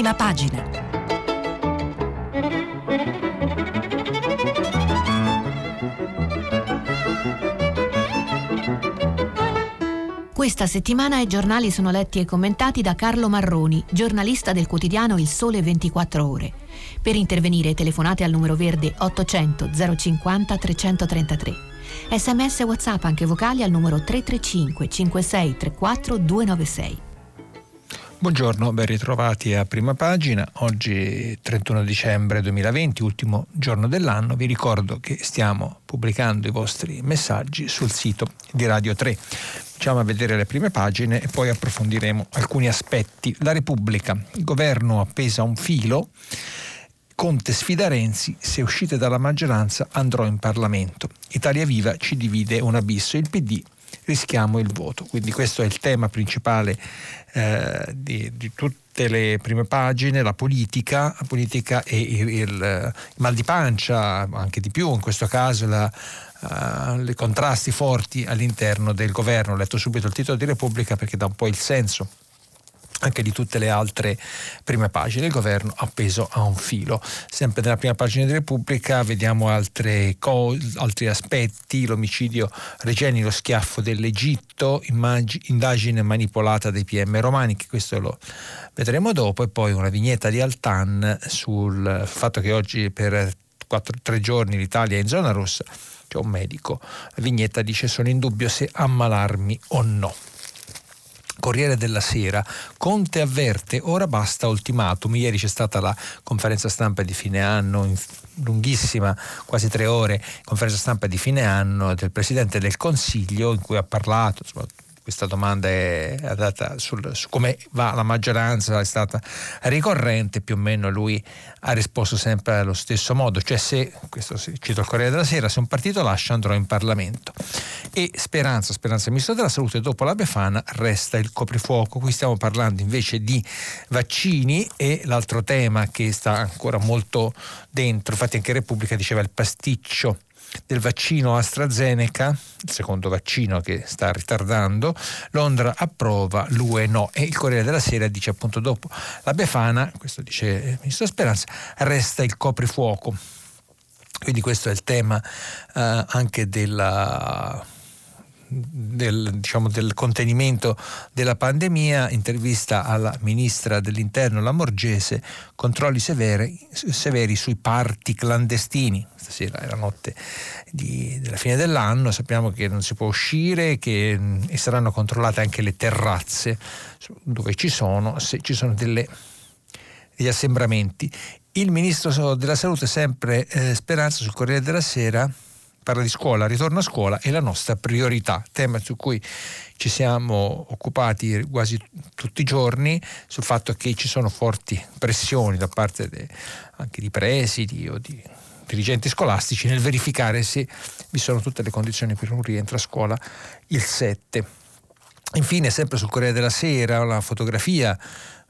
prima pagina. Questa settimana i giornali sono letti e commentati da Carlo Marroni, giornalista del quotidiano Il Sole 24 Ore. Per intervenire telefonate al numero verde 800 050 333. Sms e WhatsApp anche vocali al numero 335 56 34 296. Buongiorno, ben ritrovati a prima pagina. Oggi 31 dicembre 2020, ultimo giorno dell'anno. Vi ricordo che stiamo pubblicando i vostri messaggi sul sito di Radio 3. Cominciamo a vedere le prime pagine e poi approfondiremo alcuni aspetti. La Repubblica, il governo appesa a un filo. Conte sfida Renzi, se uscite dalla maggioranza andrò in Parlamento. Italia Viva ci divide un abisso, il PD rischiamo il voto. Quindi questo è il tema principale eh, di, di, tutte le prime pagine, la politica, la politica e il, il, il mal di pancia, anche di più in questo caso la uh, i contrasti forti all'interno del governo. Ho letto subito il titolo di Repubblica perché dà un po' il senso anche di tutte le altre prime pagine. Il governo appeso a un filo. Sempre nella prima pagina di Repubblica vediamo cose, altri aspetti, l'omicidio Regeni, lo schiaffo dell'Egitto, immag- indagine manipolata dai PM romani, che questo lo vedremo dopo, e poi una vignetta di Altan sul fatto che oggi per 4-3 giorni l'Italia è in zona rossa c'è un medico. La vignetta dice sono in dubbio se ammalarmi o no. Corriere della Sera, Conte avverte, ora basta ultimatum. Ieri c'è stata la conferenza stampa di fine anno, lunghissima, quasi tre ore, conferenza stampa di fine anno del Presidente del Consiglio in cui ha parlato, insomma, questa domanda è andata sul, su come va la maggioranza, è stata ricorrente, più o meno lui ha risposto sempre allo stesso modo, cioè se, questo cito il Corriere della Sera, se un partito lascia andrò in Parlamento. E Speranza, Speranza Ministro della Salute, dopo la Befana resta il coprifuoco, qui stiamo parlando invece di vaccini e l'altro tema che sta ancora molto dentro, infatti anche Repubblica diceva il pasticcio del vaccino AstraZeneca, il secondo vaccino che sta ritardando, Londra approva, l'UE no e il Corriere della Sera dice appunto dopo la Befana, questo dice il Ministro Speranza, resta il coprifuoco. Quindi questo è il tema eh, anche della del, diciamo, del, contenimento della pandemia, intervista alla ministra dell'interno Lamorgese, controlli severi, severi sui parti clandestini. Stasera è la notte di, della fine dell'anno, sappiamo che non si può uscire che, e saranno controllate anche le terrazze dove ci sono, se ci sono delle, degli assembramenti. Il ministro della salute, sempre eh, Speranza, sul Corriere della Sera, parla di scuola, ritorno a scuola è la nostra priorità, tema su cui ci siamo occupati quasi tutti i giorni sul fatto che ci sono forti pressioni da parte de, anche di presidi o di dirigenti scolastici nel verificare se vi sono tutte le condizioni per un rientro a scuola il 7. Infine, sempre sul Corriere della Sera, la fotografia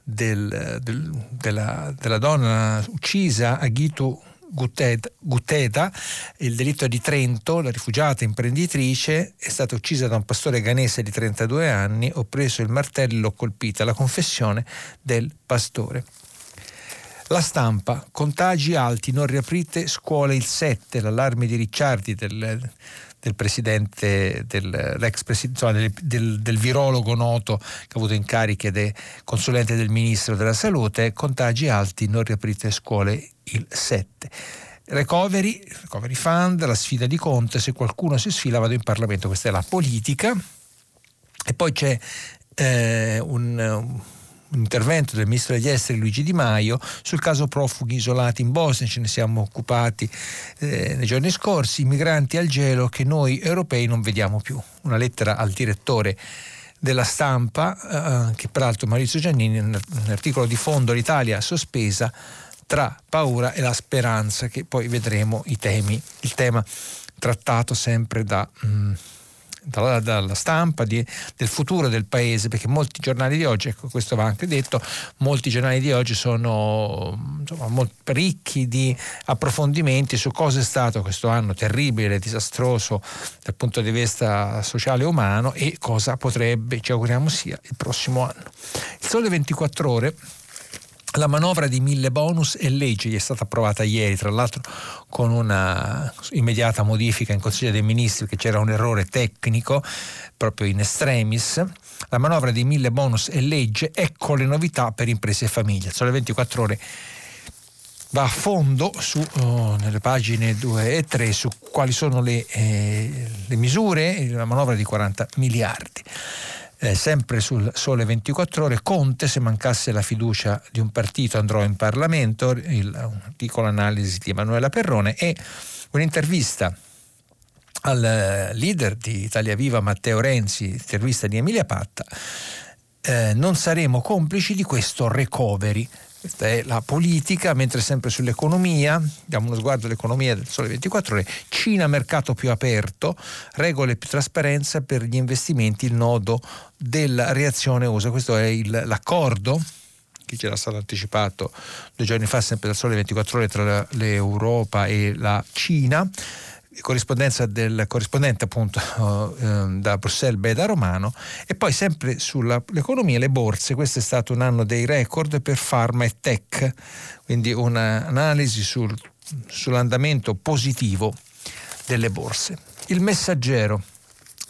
del, del, della, della, donna uccisa a Ghito Guteta, il delitto di Trento, la rifugiata imprenditrice è stata uccisa da un pastore ganese di 32 anni, ho preso il martello e l'ho colpita, la confessione del pastore. La stampa, contagi alti, non riaprite scuole il 7, l'allarme di Ricciardi del, del presidente, del, insomma, del, del, del, virologo noto che ha avuto incarichi ed è consulente del ministro della salute, contagi alti, non riaprite scuole il 7. Recovery, recovery Fund, la sfida di Conte, se qualcuno si sfila vado in Parlamento, questa è la politica. E poi c'è eh, un un intervento del ministro degli esteri Luigi Di Maio sul caso profughi isolati in Bosnia, ce ne siamo occupati eh, nei giorni scorsi, i migranti al gelo che noi europei non vediamo più. Una lettera al direttore della stampa, eh, che peraltro Maurizio Giannini, nell'articolo di fondo l'Italia sospesa tra paura e la speranza, che poi vedremo i temi, il tema trattato sempre da... Mm, dalla, dalla stampa di, del futuro del paese, perché molti giornali di oggi, ecco questo va anche detto, molti giornali di oggi sono insomma, ricchi di approfondimenti su cosa è stato questo anno terribile, disastroso dal punto di vista sociale e umano e cosa potrebbe, ci auguriamo sia, il prossimo anno. Il Sole 24 ore La manovra di mille bonus e legge gli è stata approvata ieri, tra l'altro con una immediata modifica in Consiglio dei Ministri che c'era un errore tecnico proprio in extremis. La manovra di mille bonus e legge, ecco le novità per imprese e famiglie. Sole 24 ore va a fondo su, oh, nelle pagine 2 e 3 su quali sono le, eh, le misure, la manovra di 40 miliardi eh, sempre sul Sole 24 Ore, Conte, se mancasse la fiducia di un partito andrò in Parlamento, articolo analisi di Emanuela Perrone e un'intervista al eh, leader di Italia Viva Matteo Renzi, intervista di Emilia Patta, eh, non saremo complici di questo recovery. Questa è la politica, mentre sempre sull'economia, diamo uno sguardo all'economia del Sole 24 Ore, Cina mercato più aperto, regole più trasparenza per gli investimenti, il nodo della reazione USA. Questo è il, l'accordo che c'era stato anticipato due giorni fa sempre dal Sole 24 Ore tra l'Europa e la Cina corrispondenza del corrispondente appunto eh, da Bruxelles Beda Romano e poi sempre sull'economia e le borse, questo è stato un anno dei record per pharma e tech, quindi un'analisi sul, sull'andamento positivo delle borse. Il messaggero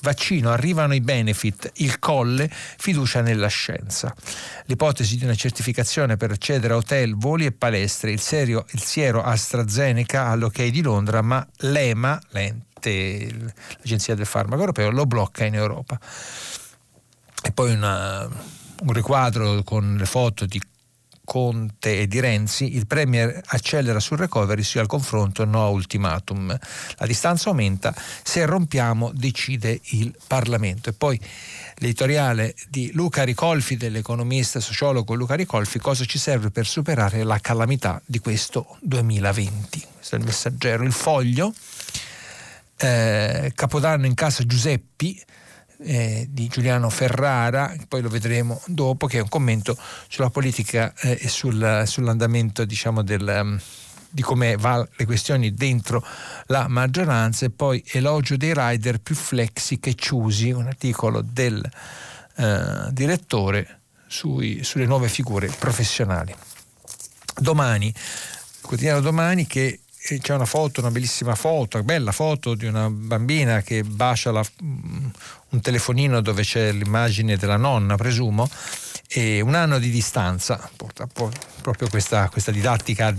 Vaccino, arrivano i benefit, il colle, fiducia nella scienza. L'ipotesi di una certificazione per accedere a hotel, voli e palestre, il, serio, il siero AstraZeneca all'ok di Londra, ma l'EMA, l'Agenzia del Farmaco Europeo, lo blocca in Europa. E poi una, un riquadro con le foto di Conte e di Renzi, il Premier accelera sul recovery sia al confronto no a ultimatum. La distanza aumenta, se rompiamo decide il Parlamento. E poi l'editoriale di Luca Ricolfi, dell'economista e sociologo Luca Ricolfi, cosa ci serve per superare la calamità di questo 2020. Questo è il messaggero. Il foglio, eh, Capodanno in casa Giuseppi, eh, di Giuliano Ferrara, poi lo vedremo dopo, che è un commento sulla politica eh, e sul, sull'andamento diciamo, del, um, di come va le questioni dentro la maggioranza e poi elogio dei rider più flexi che chiusi, un articolo del eh, direttore sui, sulle nuove figure professionali. Domani, quotidiano domani che c'è una foto, una bellissima foto, bella foto di una bambina che bacia la, un telefonino dove c'è l'immagine della nonna, presumo, e un anno di distanza, porta proprio questa, questa didattica,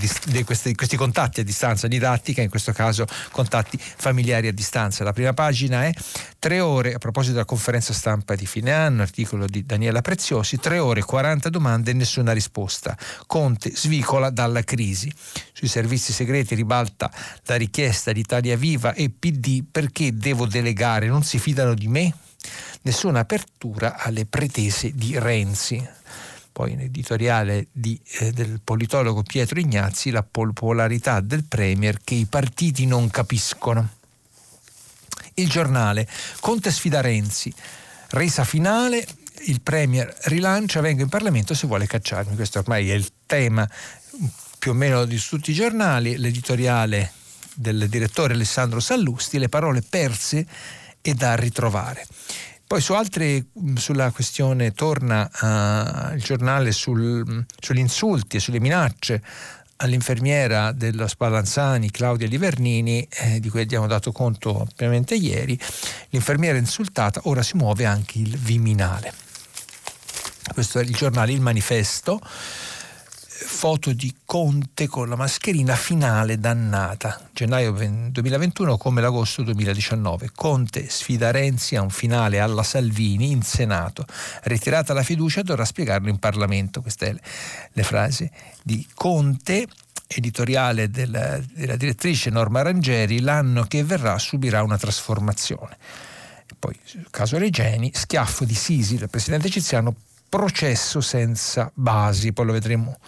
questi, questi, contatti a distanza didattica, in questo caso contatti familiari a distanza. La prima pagina è tre ore, a proposito della conferenza stampa di fine anno, articolo di Daniela Preziosi, tre ore, 40 domande e nessuna risposta. Conte svicola dalla crisi. Sui servizi segreti ribalta la richiesta di Italia Viva e PD perché devo delegare, non si fidano di me? Nessuna apertura alle pretese di Renzi. Poi in editoriale di, eh, del politologo Pietro Ignazzi la popolarità del Premier che i partiti non capiscono. Il giornale Conte sfida Renzi, resa finale, il Premier rilancia, vengo in Parlamento se vuole cacciarmi. Questo ormai è il tema più o meno di tutti i giornali, l'editoriale del direttore Alessandro Sallusti, le parole perse e da ritrovare. Poi su altre, sulla questione torna uh, il giornale sul, sugli insulti e sulle minacce all'infermiera dello Spallanzani, Claudia Livernini, eh, di cui abbiamo dato conto ampiamente ieri. L'infermiera insultata, ora si muove anche il Viminale. Questo è il giornale Il Manifesto foto di Conte con la mascherina finale dannata, gennaio 2021 come l'agosto 2019. Conte sfida Renzi a un finale alla Salvini in Senato. Ritirata la fiducia dovrà spiegarlo in Parlamento. Queste sono le frasi di Conte editoriale della, della, direttrice Norma Rangeri, l'anno che verrà subirà una trasformazione. Poi, caso Regeni, schiaffo di Sisi, del presidente egiziano, processo senza basi, poi lo vedremo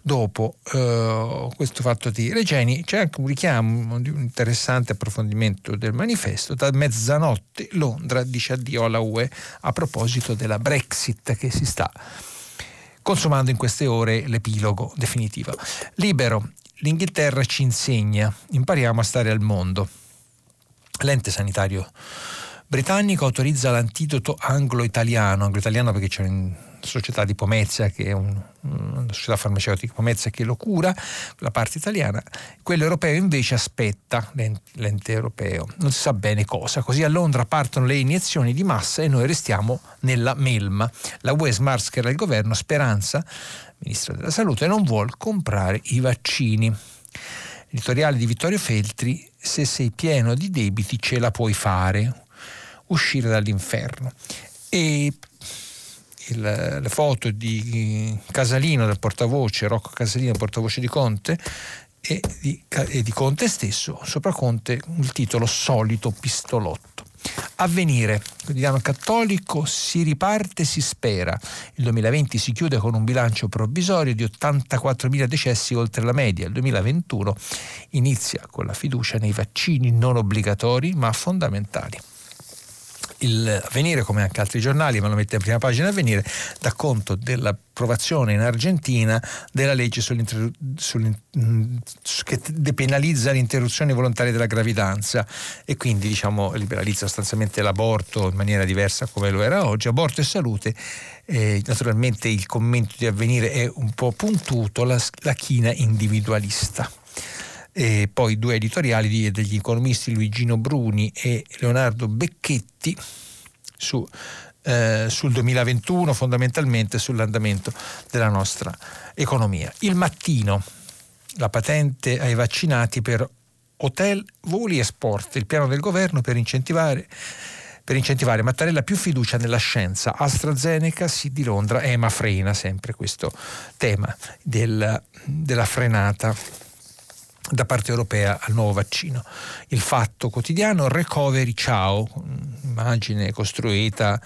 dopo eh, questo fatto di Regeni c'è anche un richiamo di un interessante approfondimento del manifesto. Da mezzanotte Londra dice addio alla UE a proposito della Brexit che si sta consumando in queste ore l'epilogo definitivo. Libero, l'Inghilterra ci insegna, impariamo a stare al mondo. L'ente sanitario britannico autorizza l'antidoto anglo-italiano, anglo-italiano perché c'è una società di Pomezia che è un, una società farmaceutica come Mezza che lo cura, la parte italiana, quello europeo invece aspetta l'ente europeo, non si sa bene cosa, così a Londra partono le iniezioni di massa e noi restiamo nella melma. La UE smaschera il governo, Speranza, ministro della salute, non vuole comprare i vaccini. Editoriale di Vittorio Feltri, se sei pieno di debiti ce la puoi fare, uscire dall'inferno. E il, le foto di Casalino del portavoce, Rocco Casalino, portavoce di Conte, e di, e di Conte stesso, sopra Conte il titolo Solito pistolotto. Avvenire, quotidiano cattolico, si riparte, si spera. Il 2020 si chiude con un bilancio provvisorio di 84.000 decessi oltre la media. Il 2021 inizia con la fiducia nei vaccini non obbligatori ma fondamentali il Avvenire, come anche altri giornali, ma lo mette in prima pagina Avvenire, dà conto dell'approvazione in Argentina della legge che depenalizza l'interruzione volontaria della gravidanza e quindi diciamo, liberalizza sostanzialmente l'aborto in maniera diversa come lo era oggi. Aborto e salute. Eh, naturalmente il commento di Avvenire è un po' puntuto, la, la china individualista e poi due editoriali degli economisti Luigino Bruni e Leonardo Becchetti su, eh, sul 2021, fondamentalmente sull'andamento della nostra economia. Il mattino, la patente ai vaccinati per hotel, voli e sport, il piano del governo per incentivare per incentivare Mattarella più fiducia nella scienza. AstraZeneca sì, di Londra, EMA frena sempre questo tema del, della frenata da parte europea al nuovo vaccino. Il fatto quotidiano Recovery Ciao, immagine costruita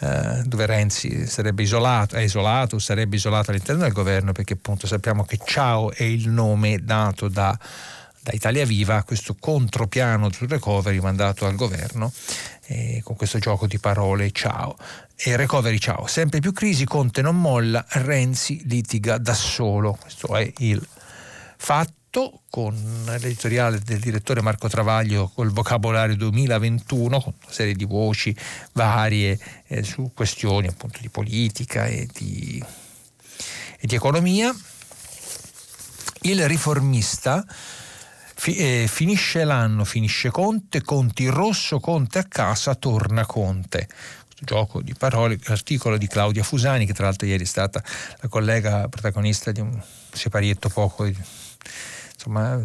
eh, dove Renzi sarebbe isolato, è isolato, sarebbe isolato all'interno del governo perché appunto sappiamo che Ciao è il nome dato da, da Italia Viva, questo contropiano sul recovery mandato al governo eh, con questo gioco di parole Ciao. E recovery ciao, sempre più crisi, Conte non molla, Renzi litiga da solo, questo è il fatto tutto con l'editoriale del direttore Marco Travaglio col vocabolario 2021, con una serie di voci varie eh, su questioni appunto di politica e di, e di economia. Il riformista eh, finisce l'anno, finisce Conte, Conti rosso, Conte a casa, torna Conte gioco di parole, l'articolo di Claudia Fusani, che tra l'altro ieri è stata la collega protagonista di un separietto poco insomma,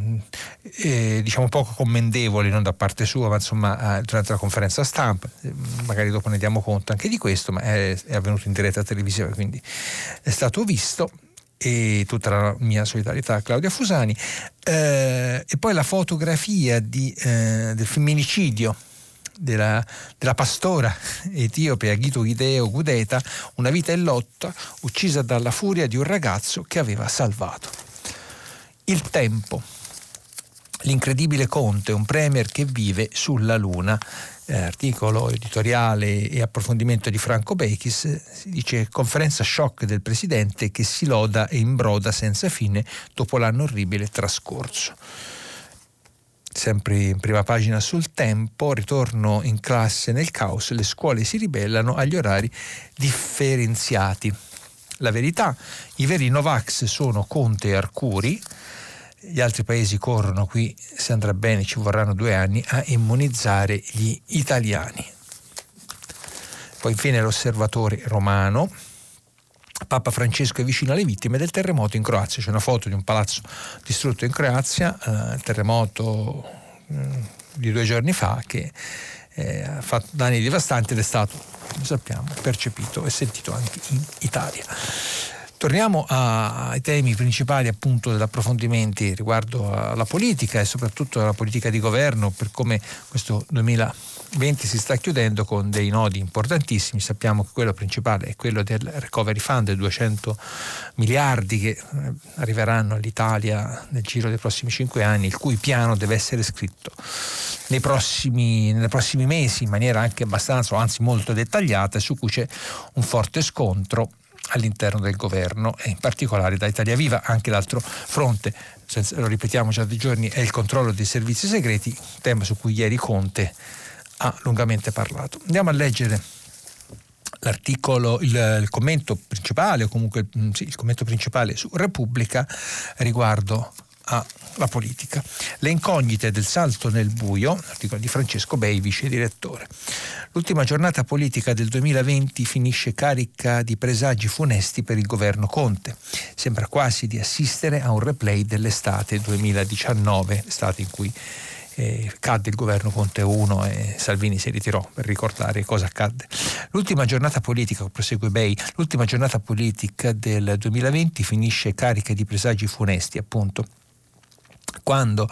eh, diciamo poco commendevoli non da parte sua, ma insomma, durante la conferenza stampa, eh, magari dopo ne diamo conto anche di questo, ma è, è avvenuto in diretta televisiva, quindi è stato visto e tutta la mia solidarietà a Claudia Fusani. Eh, e poi la fotografia di, eh, del femminicidio della, della, pastora etiope Agito Gideo Gudeta, una vita in lotta, uccisa dalla furia di un ragazzo che aveva salvato. Il tempo. L'incredibile Conte, un premier che vive sulla Luna. Eh, articolo editoriale e approfondimento di Franco Bechis, si dice conferenza shock del presidente che si loda e imbroda senza fine dopo l'anno orribile trascorso. Sempre in prima pagina sul tempo, ritorno in classe nel caos, le scuole si ribellano agli orari differenziati. La verità, i veri Novax sono Conte e Arcuri, gli altri paesi corrono qui, se andrà bene ci vorranno due anni, a immunizzare gli italiani. Poi infine l'osservatore romano. Papa Francesco è vicino alle vittime del terremoto in Croazia. C'è una foto di un palazzo distrutto in Croazia, eh, terremoto eh, di due giorni fa che eh, ha fatto danni devastanti ed è stato, come sappiamo, percepito e sentito anche in Italia. Torniamo ai temi principali appunto degli approfondimenti riguardo alla politica e soprattutto alla politica di governo per come questo 2020 si sta chiudendo con dei nodi importantissimi. Sappiamo che quello principale è quello del recovery fund, 200 miliardi che eh, arriveranno all'Italia nel giro dei prossimi cinque anni, il cui piano deve essere scritto nei prossimi, nei prossimi mesi in maniera anche abbastanza, o anzi molto dettagliata, su cui c'è un forte scontro all'interno del governo e in particolare da Italia Viva. Anche l'altro fronte, lo ripetiamo già di giorni, è il controllo dei servizi segreti, tema su cui ieri Conte ha lungamente parlato. Andiamo a leggere l'articolo, il, il, commento principale, o comunque mm, sì, il commento principale su Repubblica riguardo alla politica. Le incognite del salto nel buio, articolo di Francesco Bei, vice direttore. L'ultima giornata politica del 2020 finisce carica di presagi funesti per il governo Conte. Sembra quasi di assistere a un replay dell'estate 2019, estate in cui eh, cadde il governo Conte 1 e Salvini si ritirò per ricordare cosa accadde. L'ultima giornata politica, prosegue Bay, l'ultima giornata politica del 2020 finisce carica di presagi funesti, appunto quando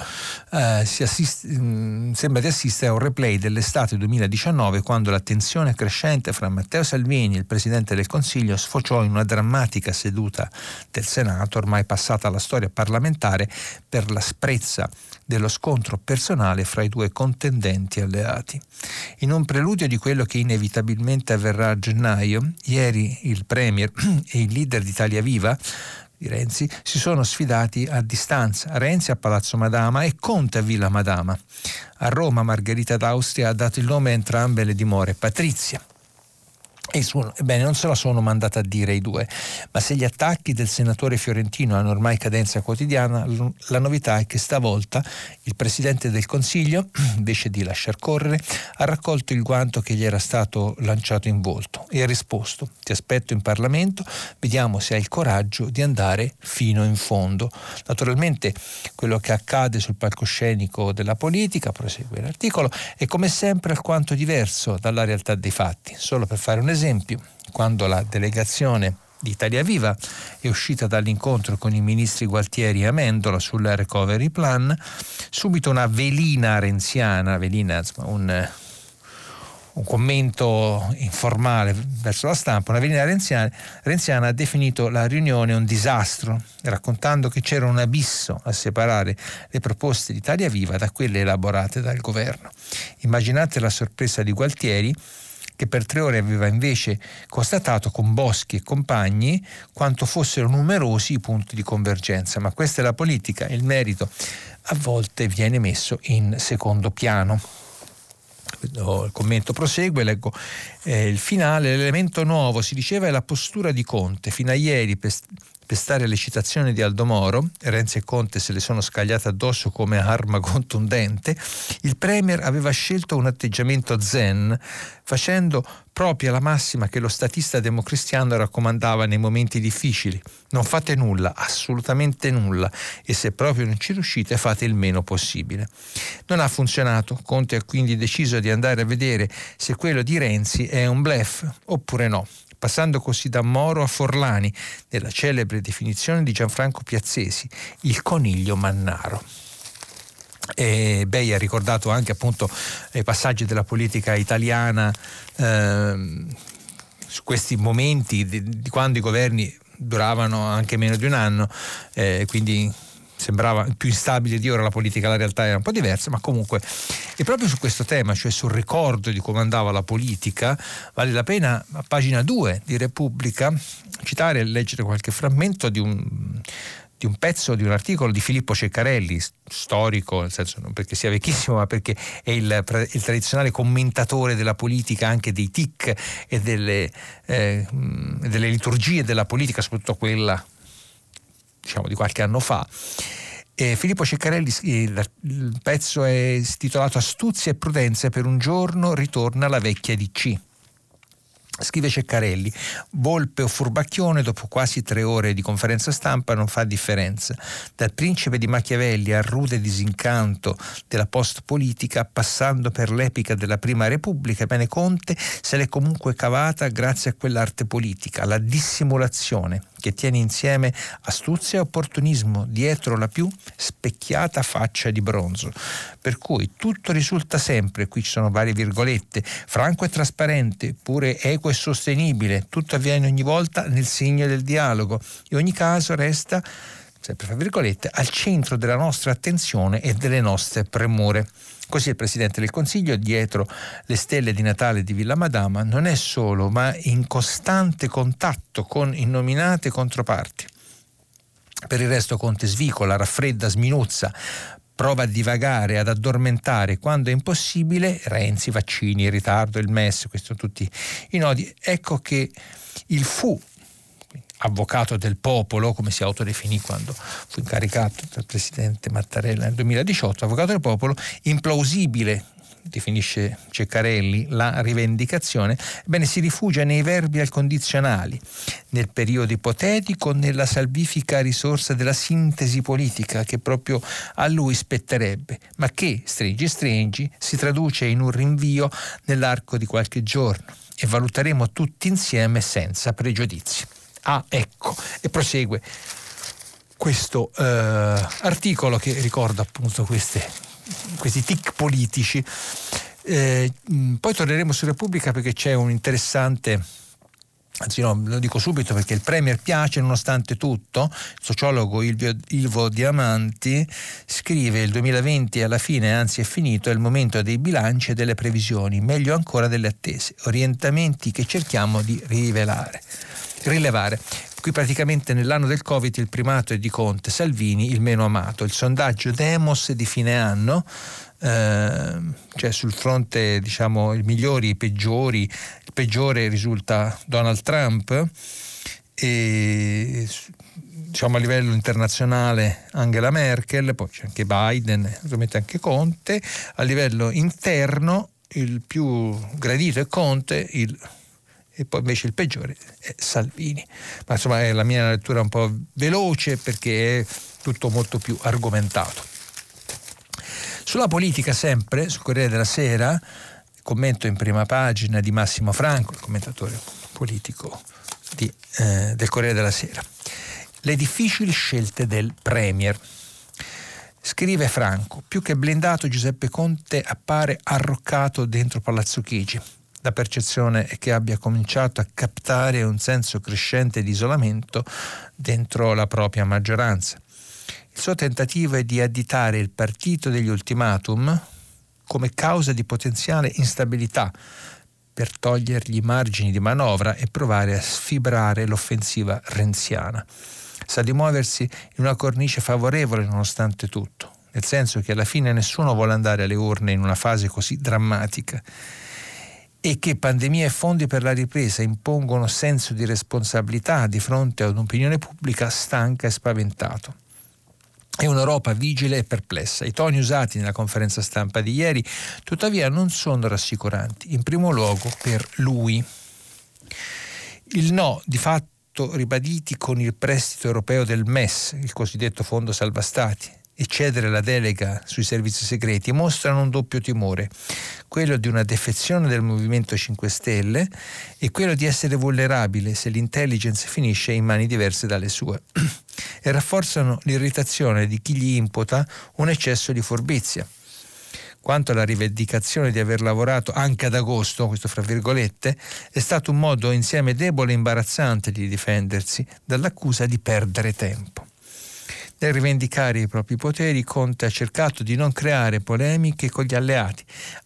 eh, assiste, mh, mm, sembra di assistere a un replay dell'estate 2019 quando la tensione crescente fra Matteo Salvini e il Presidente del Consiglio sfociò in una drammatica seduta del Senato ormai passata alla storia parlamentare per l'asprezza dello scontro personale fra i due contendenti alleati. In un preludio di quello che inevitabilmente avverrà a gennaio, ieri il Premier e il leader d'Italia Viva di Renzi si sono sfidati a distanza, Renzi a Palazzo Madama e Conte a Villa Madama. A Roma Margherita d'Austria ha dato il nome a entrambe le dimore, Patrizia Ebbene, non se la sono mandata a dire i due, ma se gli attacchi del senatore fiorentino hanno ormai cadenza quotidiana, la novità è che stavolta il Presidente del Consiglio, invece di lasciar correre, ha raccolto il guanto che gli era stato lanciato in volto e ha risposto, ti aspetto in Parlamento, vediamo se hai il coraggio di andare fino in fondo. Naturalmente quello che accade sul palcoscenico della politica, prosegue l'articolo, è come sempre alquanto diverso dalla realtà dei fatti. Solo per fare un esempio, quando la delegazione di Italia Viva è uscita dall'incontro con i ministri Gualtieri e Amendola sul recovery plan, subito una velina renziana, velina, un, un commento informale verso la stampa, una velina renziana, renziana, ha definito la riunione un disastro, raccontando che c'era un abisso a separare le proposte di Italia Viva da quelle elaborate dal governo. Immaginate la sorpresa di Gualtieri che per tre ore aveva invece constatato con Boschi e compagni quanto fossero numerosi i punti di convergenza, ma questa è la politica il merito a volte viene messo in secondo piano. Il commento prosegue, leggo eh, il finale, l'elemento nuovo, si diceva, è la postura di Conte. Fino a ieri, pestare le citazioni di Aldo Moro, Renzi e Conte se le sono scagliate addosso come arma contundente, il Premier aveva scelto un atteggiamento zen, facendo propria la massima che lo statista democristiano raccomandava nei momenti difficili. Non fate nulla, assolutamente nulla, e se proprio non ci riuscite fate il meno possibile. Non ha funzionato, Conte ha quindi deciso di andare a vedere se quello di Renzi è un blef oppure no passando così da Moro a Forlani, nella celebre definizione di Gianfranco Piazzesi, il coniglio mannaro. E Bei ha ricordato anche appunto i passaggi della politica italiana eh, su questi momenti di, di, quando i governi duravano anche meno di un anno, eh, quindi sembrava più instabile di ora la politica, la realtà era un po' diversa, ma comunque e proprio su questo tema, cioè sul ricordo di come andava la politica, vale la pena a pagina 2 di Repubblica citare e leggere qualche frammento di un di un pezzo, di un articolo di Filippo Ceccarelli, storico, nel senso non perché sia vecchissimo, ma perché è il, il tradizionale commentatore della politica, anche dei tic e delle, eh, delle liturgie della politica, soprattutto quella diciamo, di qualche anno fa. E Filippo Ceccarelli, il, pezzo è titolato Astuzia e prudenza per un giorno ritorna la vecchia DC. Scrive Ceccarelli, Volpe o furbacchione dopo quasi tre ore di conferenza stampa non fa differenza. Dal principe di Machiavelli al rude disincanto della post-politica, passando per l'epica della Prima Repubblica, bene Conte se l'è comunque cavata grazie a quell'arte politica, la dissimulazione, che tiene insieme astuzia e opportunismo dietro la più specchiata faccia di bronzo. Per cui tutto risulta sempre, qui ci sono varie virgolette, franco e trasparente, pure equo e sostenibile, tutto avviene ogni volta nel segno del dialogo e ogni caso resta sempre fra virgolette, al centro della nostra attenzione e delle nostre premure. Così il Presidente del Consiglio, dietro le stelle di Natale di Villa Madama, non è solo, ma in costante contatto con innominate controparti. Per il resto Conte svicola, raffredda, sminuzza, prova a divagare, ad addormentare quando è impossibile, Renzi, vaccini, ritardo, il MES, questi sono tutti i nodi, ecco che il fu avvocato del popolo, come si autodefinì quando fu incaricato dal presidente Mattarella nel 2018, avvocato del popolo, implausibile definisce Ceccarelli, la rivendicazione, ebbene si rifugia nei verbi al condizionali, nel periodo ipotetico, nella salvifica risorsa della sintesi politica che proprio a lui spetterebbe, ma che, stringi stringi, si traduce in un rinvio nell'arco di qualche giorno e valuteremo tutti insieme senza pregiudizi. Ah, ecco, e prosegue questo eh, articolo che ricorda appunto queste, questi tic politici. Eh, poi torneremo su Repubblica perché c'è un interessante anzi no, lo dico subito perché il Premier piace nonostante tutto, il sociologo Ilvo Diamanti scrive il 2020 alla fine, anzi è finito, è il momento dei bilanci e delle previsioni, meglio ancora delle attese, orientamenti che cerchiamo di rivelare rilevare. Qui praticamente nell'anno del Covid il primato è di Conte, Salvini il meno amato. Il sondaggio Demos di fine anno, eh, cioè sul fronte diciamo i migliori, i peggiori, il peggiore risulta Donald Trump e diciamo a livello internazionale Angela Merkel, poi c'è anche Biden, ovviamente anche Conte, a livello interno il più gradito è Conte, il e poi invece il peggiore è Salvini. Ma insomma è la mia lettura un po' veloce perché è tutto molto più argomentato. Sulla politica sempre, sul Corriere della Sera, commento in prima pagina di Massimo Franco, il commentatore politico di, eh, del Corriere della Sera. Le difficili scelte del Premier. Scrive Franco, più che blindato Giuseppe Conte appare arroccato dentro Palazzo Chigi la percezione è che abbia cominciato a captare un senso crescente di isolamento dentro la propria maggioranza. Il suo tentativo è di additare il partito degli ultimatum come causa di potenziale instabilità per togliergli margini di manovra e provare a sfibrare l'offensiva renziana. Sa di muoversi in una cornice favorevole nonostante tutto, nel senso che alla fine nessuno vuole andare alle urne in una fase così drammatica e che pandemia e fondi per la ripresa impongono senso di responsabilità di fronte ad un'opinione pubblica stanca e spaventato. È un'Europa vigile e perplessa. I toni usati nella conferenza stampa di ieri, tuttavia, non sono rassicuranti, in primo luogo per lui. Il no, di fatto ribaditi con il prestito europeo del MES, il cosiddetto Fondo Salva Stati, e cedere la delega sui servizi segreti mostrano un doppio timore, quello di una defezione del Movimento 5 Stelle e quello di essere vulnerabile se l'intelligence finisce in mani diverse dalle sue e rafforzano l'irritazione di chi gli imputa un eccesso di furbizia. Quanto alla rivendicazione di aver lavorato anche ad agosto, questo fra virgolette, è stato un modo insieme debole e imbarazzante di difendersi dall'accusa di perdere tempo. Nel rivendicare i propri poteri, Conte ha cercato di non creare polemiche con gli alleati.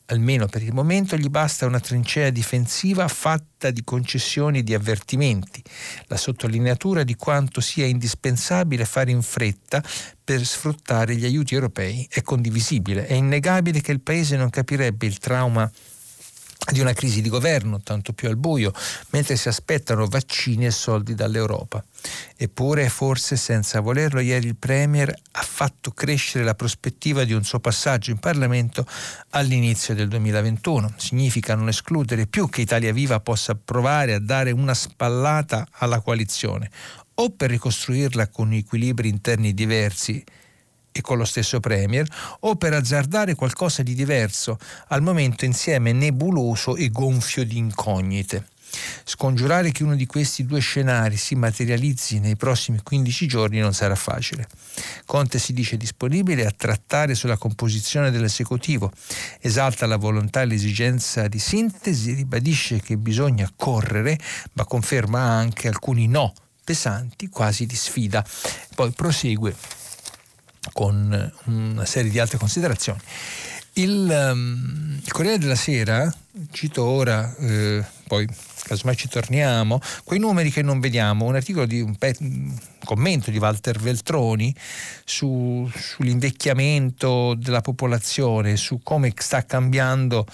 Almeno per il momento gli basta una trincea difensiva fatta di concessioni e di avvertimenti. La sottolineatura di quanto sia indispensabile fare in fretta per sfruttare gli aiuti europei è condivisibile. È innegabile che il Paese non capirebbe il trauma di una crisi di governo, tanto più al buio, mentre si aspettano vaccini e soldi dall'Europa. Eppure, forse senza volerlo, ieri il Premier ha fatto crescere la prospettiva di un suo passaggio in Parlamento all'inizio del 2021. Significa non escludere più che Italia Viva possa provare a dare una spallata alla coalizione, o per ricostruirla con equilibri interni diversi e con lo stesso Premier, o per azzardare qualcosa di diverso, al momento insieme nebuloso e gonfio di incognite. Scongiurare che uno di questi due scenari si materializzi nei prossimi 15 giorni non sarà facile. Conte si dice disponibile a trattare sulla composizione dell'esecutivo, esalta la volontà e l'esigenza di sintesi, ribadisce che bisogna correre, ma conferma anche alcuni no pesanti, quasi di sfida. Poi prosegue con una serie di altre considerazioni. Il, um, il Corriere della Sera, cito ora, eh, poi casomai ci torniamo, quei numeri che non vediamo, un articolo di un, pe- un commento di Walter Veltroni su, sull'invecchiamento della popolazione, su come sta cambiando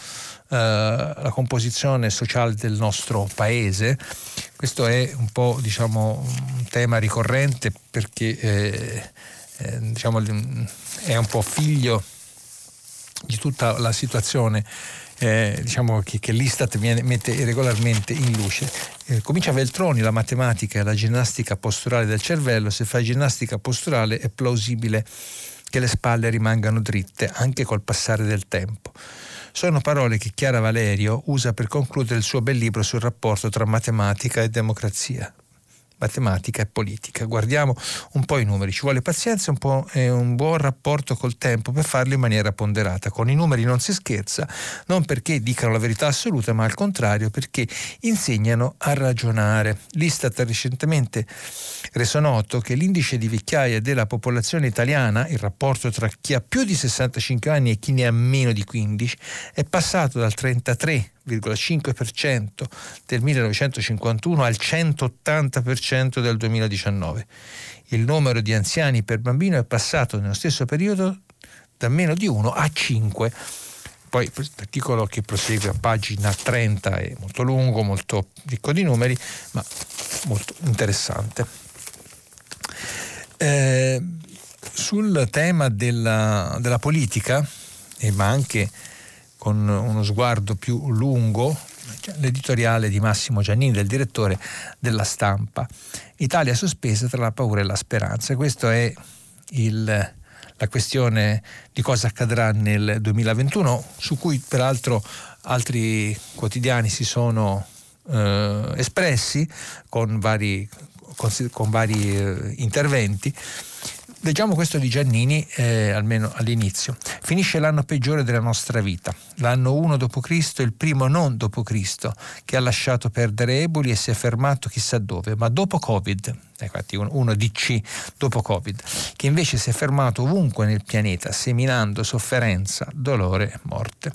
eh, la composizione sociale del nostro paese. Questo è un po' diciamo, un tema ricorrente perché eh, eh, diciamo, è un po' figlio di tutta la situazione eh, diciamo che, che, l'Istat viene, mette regolarmente in luce. Eh, comincia Veltroni, la matematica e la ginnastica posturale del cervello, se fai ginnastica posturale è plausibile che le spalle rimangano dritte anche col passare del tempo. Sono parole che Chiara Valerio usa per concludere il suo bel libro sul rapporto tra matematica e democrazia matematica e politica. Guardiamo un po' i numeri, ci vuole pazienza un po' e un buon rapporto col tempo per farlo in maniera ponderata. Con i numeri non si scherza, non perché dicano la verità assoluta, ma al contrario perché insegnano a ragionare. L'Istat ha recentemente reso noto che l'indice di vecchiaia della popolazione italiana, il rapporto tra chi ha più di 65 anni e chi ne ha meno di 15, è passato dal 33 1,5% del 1951 al 180% del 2019. Il numero di anziani per bambino è passato nello stesso periodo da meno di 1 a 5. Poi l'articolo che prosegue a pagina 30 è molto lungo, molto ricco di numeri, ma molto interessante. Eh, sul tema della, della politica, eh, ma anche con uno sguardo più lungo, cioè l'editoriale di Massimo Giannini, del direttore della stampa. Italia sospesa tra la paura e la speranza. Questa è il, la questione di cosa accadrà nel 2021, su cui peraltro altri quotidiani si sono eh, espressi con vari, con, con vari eh, interventi. Leggiamo questo di Giannini, eh, almeno all'inizio. Finisce l'anno peggiore della nostra vita, l'anno 1 d.C., il primo non d.C., che ha lasciato perdere Eboli e si è fermato chissà dove, ma dopo Covid infatti uno DC dopo Covid, che invece si è fermato ovunque nel pianeta, seminando sofferenza, dolore e morte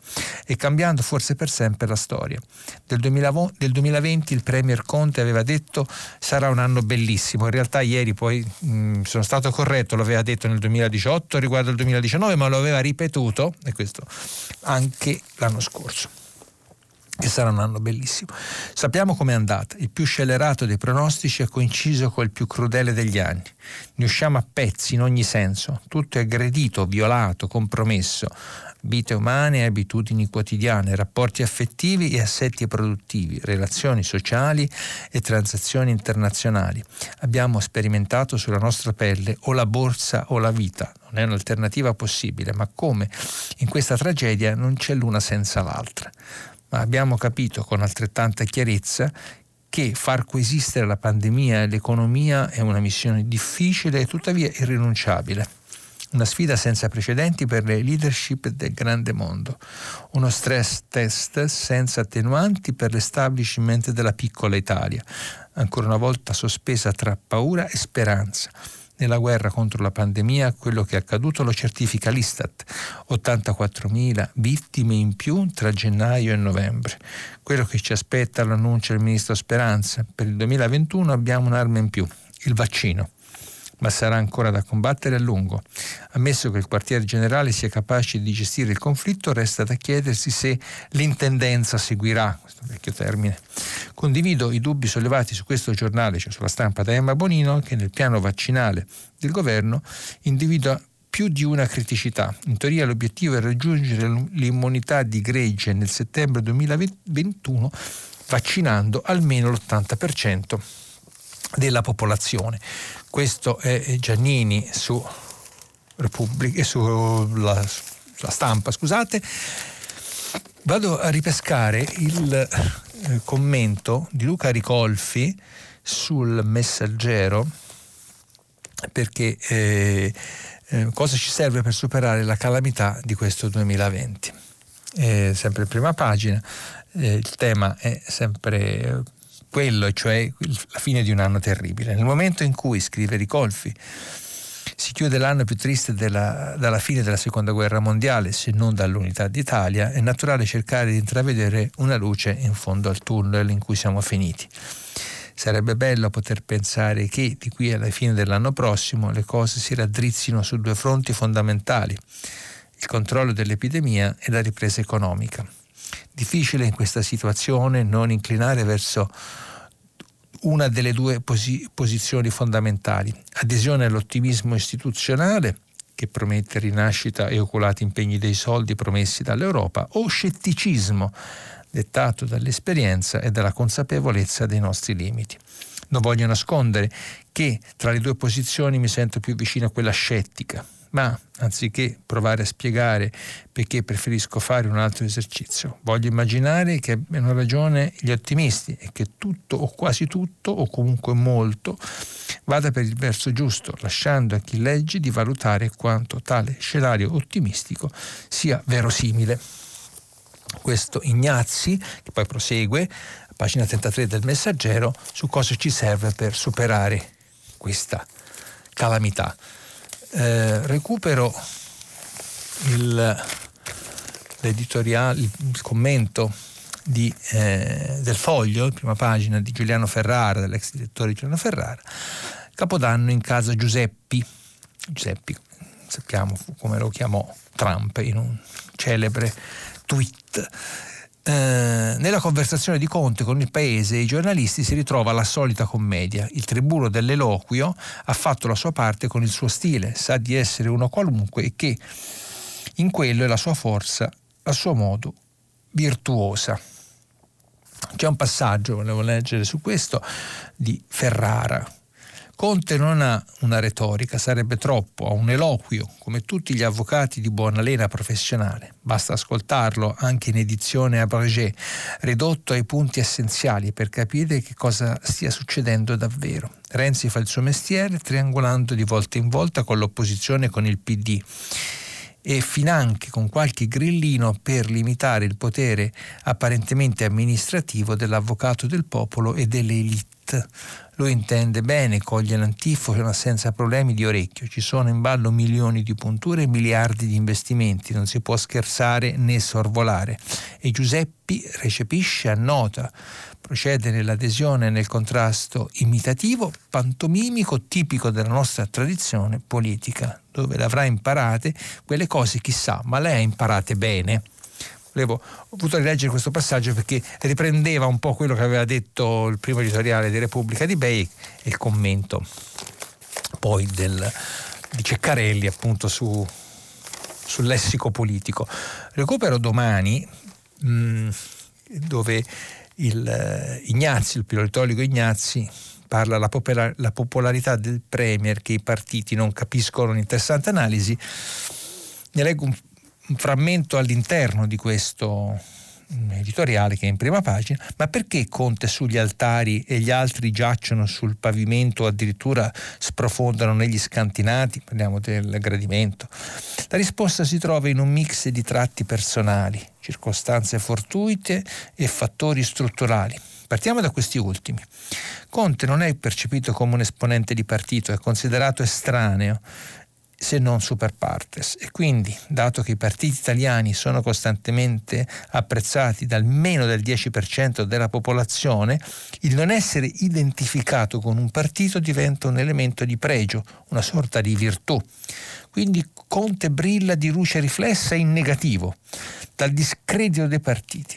e cambiando forse per sempre la storia. Del, 2000, del 2020 il Premier Conte aveva detto sarà un anno bellissimo, in realtà ieri poi mh, sono stato corretto, lo aveva detto nel 2018 riguardo al 2019, ma lo aveva ripetuto, e questo anche l'anno scorso che sarà un anno bellissimo. Sappiamo com'è andata. Il più scellerato dei pronostici ha coinciso col più crudele degli anni. Ne usciamo a pezzi in ogni senso. Tutto è aggredito, violato, compromesso. Vite umane abitudini quotidiane, rapporti affettivi e assetti produttivi, relazioni sociali e transazioni internazionali. Abbiamo sperimentato sulla nostra pelle o la borsa o la vita. Non è un'alternativa possibile, ma come in questa tragedia non c'è l'una senza l'altra ma abbiamo capito con altrettanta chiarezza che far coesistere la pandemia e l'economia è una missione difficile e tuttavia irrinunciabile. Una sfida senza precedenti per le leadership del grande mondo. Uno stress test senza attenuanti per l'establishment della piccola Italia, ancora una volta sospesa tra paura e speranza nella guerra contro la pandemia quello che è accaduto lo certifica l'Istat, 84.000 vittime in più tra gennaio e novembre. Quello che ci aspetta l'annuncio del ministro Speranza, per il 2021 abbiamo un'arma in più, il vaccino ma sarà ancora da combattere a lungo. Ammesso che il quartier generale sia capace di gestire il conflitto, resta da chiedersi se l'intendenza seguirà, questo vecchio termine. Condivido i dubbi sollevati su questo giornale, cioè sulla stampa da Emma Bonino, che nel piano vaccinale del governo individua più di una criticità. In teoria l'obiettivo è raggiungere l'immunità di gregge nel settembre 2021 vaccinando almeno l'80% della popolazione. Questo è Giannini su Repubblica, sulla, sulla stampa, scusate. Vado a ripescare il eh, commento di Luca Ricolfi sul messaggero perché eh, eh, cosa ci serve per superare la calamità di questo 2020. Eh, sempre prima pagina, eh, il tema è sempre quello, cioè la fine di un anno terribile. Nel momento in cui, scrive Ricolfi, Si chiude l'anno più triste della, dalla fine della seconda guerra mondiale, se non dall'unità d'Italia, è naturale cercare di intravedere una luce in fondo al tunnel in cui siamo finiti. Sarebbe bello poter pensare che di qui alla fine dell'anno prossimo le cose si raddrizzino su due fronti fondamentali, il controllo dell'epidemia e la ripresa economica. Difficile in questa situazione non inclinare verso una delle due posi- posizioni fondamentali, adesione all'ottimismo istituzionale che promette rinascita e oculati impegni dei soldi promessi dall'Europa, o scetticismo dettato dall'esperienza e dalla consapevolezza dei nostri limiti. Non voglio nascondere che tra le due posizioni mi sento più vicino a quella scettica, ma anziché provare a spiegare perché preferisco fare un altro esercizio, voglio immaginare che abbiano ragione gli ottimisti e che tutto o quasi tutto o comunque molto vada per il verso giusto, lasciando a chi legge di valutare quanto tale scenario ottimistico sia verosimile. Questo Ignazzi, che poi prosegue, pagina 33 del Messaggero, su cosa ci serve per superare questa calamità eh, recupero il, l'editoriale, il commento di, eh, del foglio, prima pagina di Giuliano Ferrara, dell'ex direttore Giuliano Ferrara, Capodanno in casa Giuseppi. Giuseppi, sappiamo come lo chiamò Trump in un celebre tweet. Eh, nella conversazione di Conte con il paese e i giornalisti si ritrova la solita commedia. Il tribuno dell'eloquio ha fatto la sua parte con il suo stile, sa di essere uno qualunque e che in quello è la sua forza, a suo modo, virtuosa. C'è un passaggio, volevo leggere su questo, di Ferrara, Conte non ha una retorica, sarebbe troppo, ha un eloquio, come tutti gli avvocati di buona lena professionale. Basta ascoltarlo, anche in edizione abrégé, ridotto ai punti essenziali per capire che cosa stia succedendo davvero. Renzi fa il suo mestiere triangolando di volta in volta con l'opposizione e con il PD e finanche con qualche grillino per limitare il potere apparentemente amministrativo dell'avvocato del popolo e delle elite lui intende bene, coglie l'antifona senza problemi di orecchio. Ci sono in ballo milioni di punture e miliardi di investimenti, non si può scherzare né sorvolare. E Giuseppi recepisce, annota, procede nell'adesione e nel contrasto imitativo, pantomimico, tipico della nostra tradizione politica, dove le avrà imparate quelle cose chissà, ma le ha imparate bene volevo, ho voluto rileggere questo passaggio perché riprendeva un po' quello che aveva detto il primo editoriale di Repubblica di Bay e il commento poi del, di Ceccarelli appunto su, sul lessico politico. Recupero domani mh, mm, dove il uh, Ignazzi, il pilotologo Ignazzi, parla della popolar- la popolarità del Premier che i partiti non capiscono un'interessante analisi. Ne leggo un, un frammento all'interno di questo mm, editoriale che è in prima pagina, ma perché Conte sugli altari e gli altri giacciono sul pavimento o addirittura sprofondano negli scantinati? Parliamo del gradimento. La risposta si trova in un mix di tratti personali, circostanze fortuite e fattori strutturali. Partiamo da questi ultimi. Conte non è percepito come un esponente di partito, è considerato estraneo se non super partes. E quindi, dato che i partiti italiani sono costantemente apprezzati dal meno del 10% della popolazione, il non essere identificato con un partito diventa un elemento di pregio, una sorta di virtù. Quindi Conte brilla di luce riflessa in negativo, dal discredito dei partiti.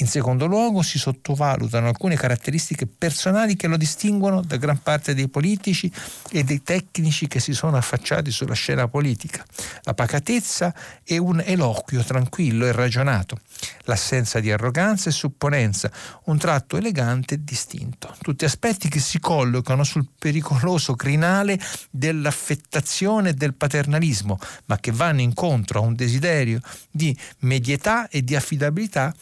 In secondo luogo si sottovalutano alcune caratteristiche personali che lo distinguono da gran parte dei politici e dei tecnici che si sono affacciati sulla scena politica. La pacatezza e un eloquio tranquillo e ragionato, l'assenza di arroganza e supponenza, un tratto elegante e distinto. Tutti aspetti che si collocano sul pericoloso crinale dell'affettazione e del paternalismo, ma che vanno incontro a un desiderio di medietà e di affidabilità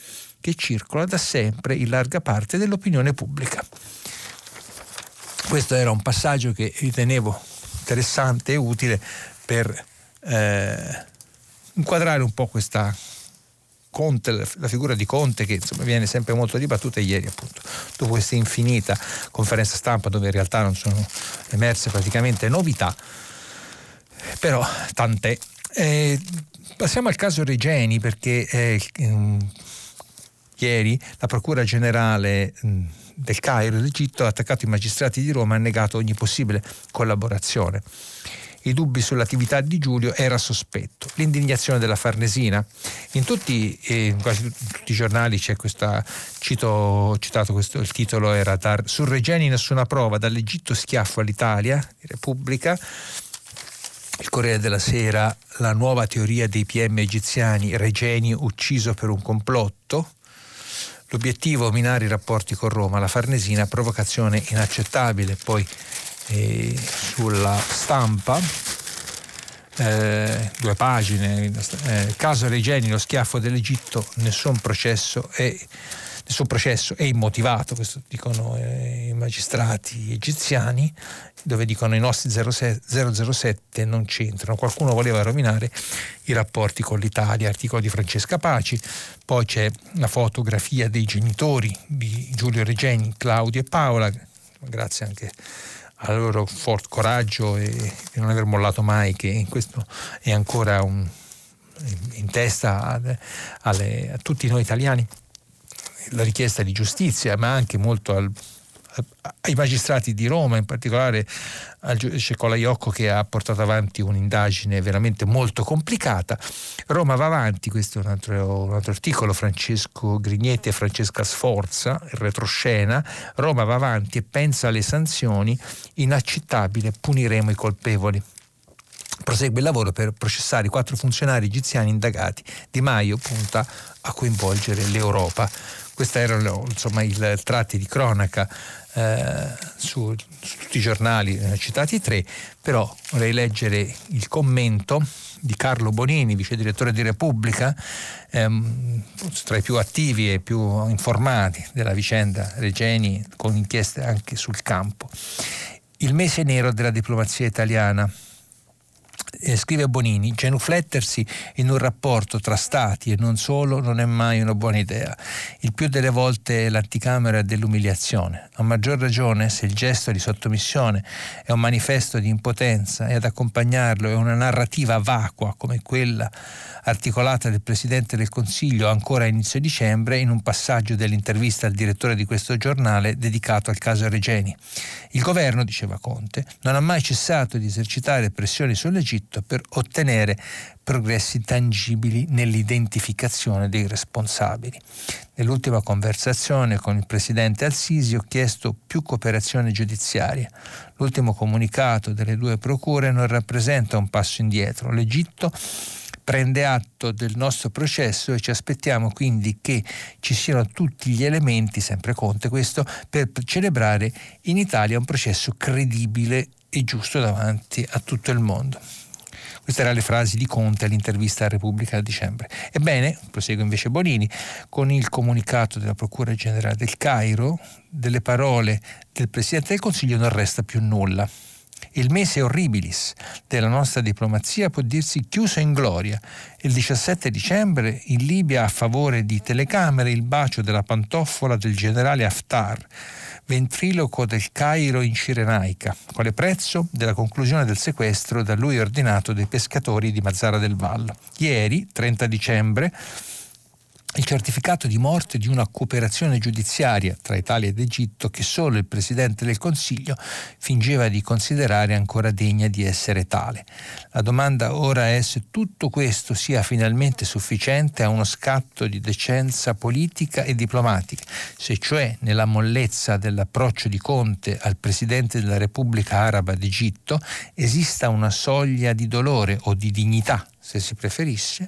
che circola da sempre in larga parte dell'opinione pubblica. Questo era un passaggio che ritenevo interessante e utile per eh, inquadrare un po' questa Conte, la figura di Conte che insomma, viene sempre molto dibattuta ieri appunto dopo questa infinita conferenza stampa dove in realtà non sono emerse praticamente novità Però tant'è. Eh, passiamo al caso Regeni perché eh, ieri la Procura Generale mh, del Cairo d'Egitto ha attaccato i magistrati di Roma e ha negato ogni possibile collaborazione i dubbi sull'attività di Giulio era sospetto. L'indignazione della Farnesina. In tutti, eh, quasi tutti i giornali c'è questa, cito, citato questo, il titolo era Tar, Sul Regeni nessuna prova, dall'Egitto schiaffo all'Italia, Repubblica. Il Corriere della Sera, la nuova teoria dei PM egiziani, Regeni ucciso per un complotto. L'obiettivo minare i rapporti con Roma, la Farnesina, provocazione inaccettabile. Poi eh, sulla stampa, eh, due pagine, eh, caso Regeni, lo schiaffo dell'Egitto, nessun processo è, nessun processo è immotivato, questo dicono eh, i magistrati egiziani, dove dicono i nostri 007 non c'entrano. Qualcuno voleva rovinare i rapporti con l'Italia, articolo di Francesca Paci, poi c'è la fotografia dei genitori di Giulio Regeni, Claudio e Paola, grazie anche al loro forte coraggio e, e, non aver mollato mai, che questo è ancora un, in testa alle, alle, a tutti noi italiani. La richiesta di giustizia, ma anche molto al, ai magistrati di Roma, in particolare al giudice Colaiocco che ha portato avanti un'indagine veramente molto complicata. Roma va avanti, questo è un altro, un altro articolo, Francesco Grignetti e Francesca Sforza, retroscena, Roma va avanti e pensa alle sanzioni, inaccettabile, puniremo i colpevoli prosegue il lavoro per processare i quattro funzionari egiziani indagati. Di Maio punta a coinvolgere l'Europa. Questi erano insomma, i tratti di cronaca eh, su, su, tutti i giornali, ne ho citati tre, però vorrei leggere il commento di Carlo Bonini, vice direttore di Repubblica, ehm, tra i più attivi e più informati della vicenda Regeni, con inchieste anche sul campo. Il mese nero della diplomazia italiana eh, scrive Bonini, genuflettersi in un rapporto tra stati e non solo non è mai una buona idea. Il più delle volte è l'anticamera dell'umiliazione. A maggior ragione se il gesto di sottomissione è un manifesto di impotenza e ad accompagnarlo è una narrativa vacua come quella articolata del Presidente del Consiglio ancora a inizio dicembre in un passaggio dell'intervista al direttore di questo giornale dedicato al caso Regeni. Il governo, diceva Conte, non ha mai cessato di esercitare pressioni sull'Egitto per ottenere progressi tangibili nell'identificazione dei responsabili. Nell'ultima conversazione con il presidente Al-Sisi ho chiesto più cooperazione giudiziaria. L'ultimo comunicato delle due procure non rappresenta un passo indietro. L'Egitto prende atto del nostro processo e ci aspettiamo quindi che ci siano tutti gli elementi, sempre Conte questo, per celebrare in Italia un processo credibile e giusto davanti a tutto il mondo. Queste erano le frasi di Conte all'intervista a Repubblica a dicembre. Ebbene, prosegue invece Bonini, con il comunicato della Procura Generale del Cairo, delle parole del Presidente del Consiglio non resta più nulla. Il mese horribilis della nostra diplomazia può dirsi chiuso in gloria. Il 17 dicembre in Libia a favore di telecamere il bacio della pantoffola del generale Haftar, ventriloco del Cairo in Cirenaica, quale prezzo della conclusione del sequestro da lui ordinato dei pescatori di Mazzara del Vallo. Ieri, 30 dicembre, il certificato di morte di una cooperazione giudiziaria tra Italia ed Egitto che solo il Presidente del Consiglio fingeva di considerare ancora degna di essere tale. La domanda ora è se tutto questo sia finalmente sufficiente a uno scatto di decenza politica e diplomatica, se cioè nella mollezza dell'approccio di Conte al Presidente della Repubblica Araba d'Egitto esista una soglia di dolore o di dignità se si preferisce,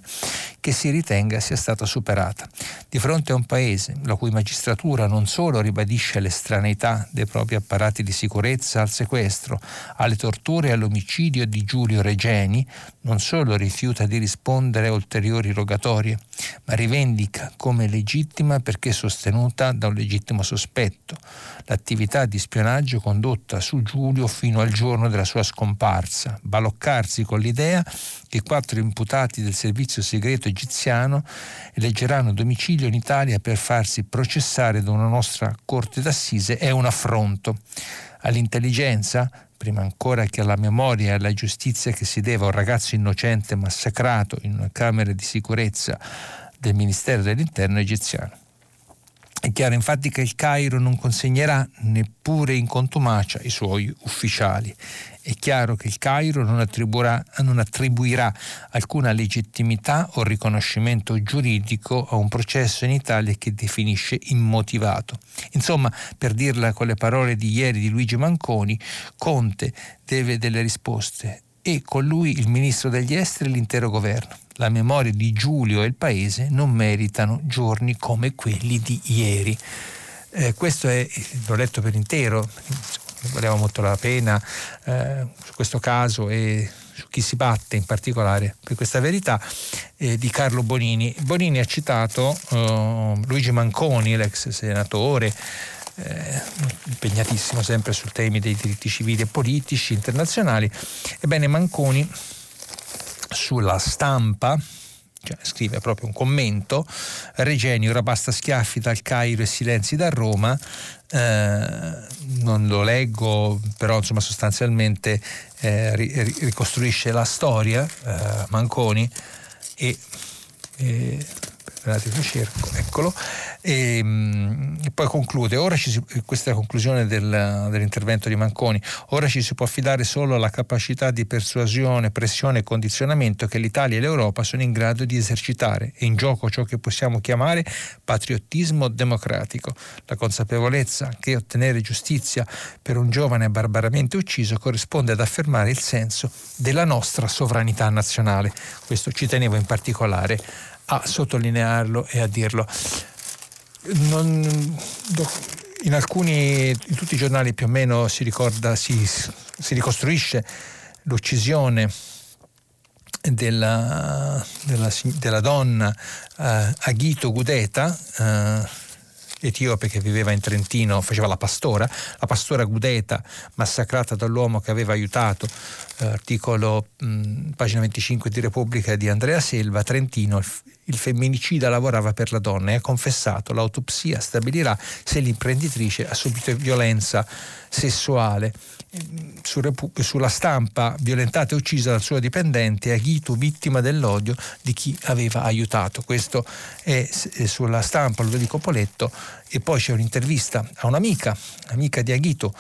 che si ritenga sia stata superata. Di fronte a un paese la cui magistratura non solo ribadisce l'estraneità dei propri apparati di sicurezza al sequestro, alle torture e all'omicidio di Giulio Regeni, non solo rifiuta di rispondere a ulteriori rogatorie, ma rivendica come legittima perché sostenuta da un legittimo sospetto, l'attività di spionaggio condotta su Giulio fino al giorno della sua scomparsa, baloccarsi con l'idea che quattro imputati del servizio segreto egiziano eleggeranno domicilio in Italia per farsi processare da una nostra corte d'assise è un affronto all'intelligenza prima ancora che alla memoria e alla giustizia che si deve a un ragazzo innocente massacrato in una camera di sicurezza del Ministero dell'Interno egiziano. È chiaro infatti che il Cairo non consegnerà neppure in contumacia i suoi ufficiali. È chiaro che il Cairo non, non, attribuirà alcuna legittimità o riconoscimento giuridico a un processo in Italia che definisce immotivato. Insomma, per dirla con le parole di ieri di Luigi Manconi, Conte deve delle risposte e con lui il ministro degli esteri e l'intero governo la memoria di Giulio e il paese non meritano giorni come quelli di ieri. Eh, questo è, l'ho letto per intero, valeva molto la pena eh, su questo caso e su chi si batte in particolare per questa verità eh, di Carlo Bonini. Bonini ha citato eh, Luigi Manconi, l'ex senatore, eh, impegnatissimo sempre sul temi dei diritti civili e politici internazionali. Ebbene, Manconi sulla stampa cioè, scrive proprio un commento, Regeni, ora basta schiaffi dal Cairo e silenzi da Roma, eh, non lo leggo, però insomma sostanzialmente eh, ricostruisce la storia, eh, Manconi, e, lo cerco, eccolo, e, ehm, e, poi conclude, ora ci si, questa è la conclusione del, dell'intervento di Manconi, ora ci si può affidare solo alla capacità di persuasione, pressione e condizionamento che l'Italia e l'Europa sono in grado di esercitare. È in gioco ciò che possiamo chiamare patriottismo democratico, la consapevolezza che ottenere giustizia per un giovane barbaramente ucciso corrisponde ad affermare il senso della nostra sovranità nazionale. Questo ci tenevo in particolare a sottolinearlo e a dirlo. Non, in alcuni, in tutti i giornali più o meno si ricorda, si, si ricostruisce l'uccisione della, della, della donna eh, Aghito Gudeta, eh, etiope che viveva in Trentino, faceva la pastora, la pastora Gudeta massacrata dall'uomo che aveva aiutato, eh, articolo mh, pagina 25 di Repubblica di Andrea Selva, Trentino, il, il femminicida lavorava per la donna e ha confessato, l'autopsia stabilirà se l'imprenditrice ha subito violenza sessuale sulla stampa violentata e uccisa dal suo dipendente Aghitu vittima dell'odio di chi aveva aiutato. Questo è sulla stampa Ludovico Poletto e poi c'è un'intervista a un'amica amica di Aghitu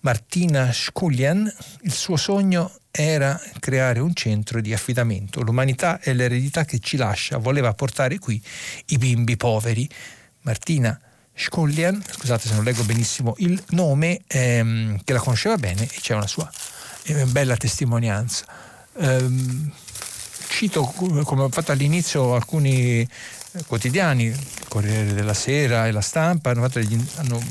Martina Sculian il suo sogno era creare un centro di affidamento. L'umanità è l'eredità che ci lascia voleva portare qui i bimbi poveri. Martina Scullian, scusate se non leggo benissimo il nome, ehm, che la conosceva bene e c'è una sua eh, bella testimonianza. Ehm, cito, come ho fatto all'inizio, alcuni eh, quotidiani, il Corriere della Sera e la Stampa, hanno, degli, hanno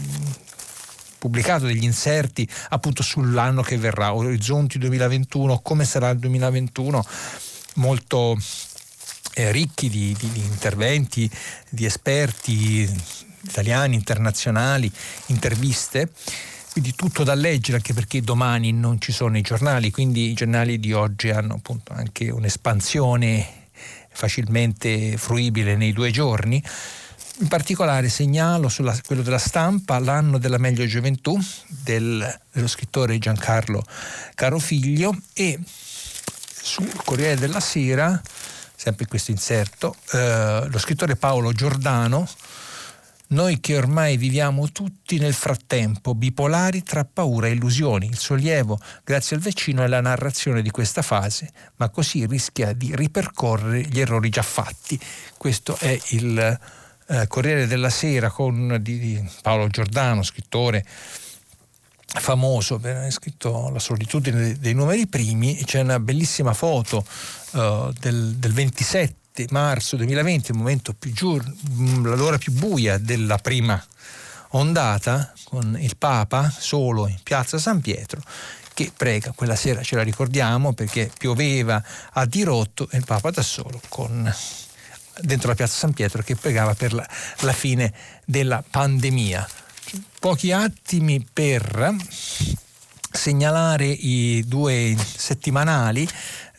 pubblicato degli inserti appunto sull'anno che verrà, Orizzonti 2021, come sarà il 2021, molto eh, ricchi di, di, di interventi di esperti italiani, internazionali, interviste quindi tutto da leggere anche perché domani non ci sono i giornali, quindi i giornali di oggi hanno appunto anche un'espansione facilmente fruibile nei due giorni. In particolare segnalo sulla, quello della stampa l'anno della meglio gioventù del, dello scrittore Giancarlo Carofiglio e sul Corriere della Sera, sempre in questo inserto, eh, lo scrittore Paolo Giordano noi che ormai viviamo tutti nel frattempo, bipolari tra paura e illusioni. Il sollievo, grazie al vaccino, è la narrazione di questa fase, ma così rischia di ripercorrere gli errori già fatti. Questo è il eh, Corriere della Sera con, di, di Paolo Giordano, scrittore famoso per aver scritto La solitudine dei numeri primi. C'è una bellissima foto uh, del, del 27 7 marzo 2020, il momento più giur- l'ora più buia della prima ondata, con il Papa solo in piazza San Pietro, che prega, quella sera ce la ricordiamo perché pioveva a dirotto e il Papa da solo con, dentro la piazza San Pietro che pregava per la, la fine della pandemia. Pochi attimi per segnalare i due settimanali,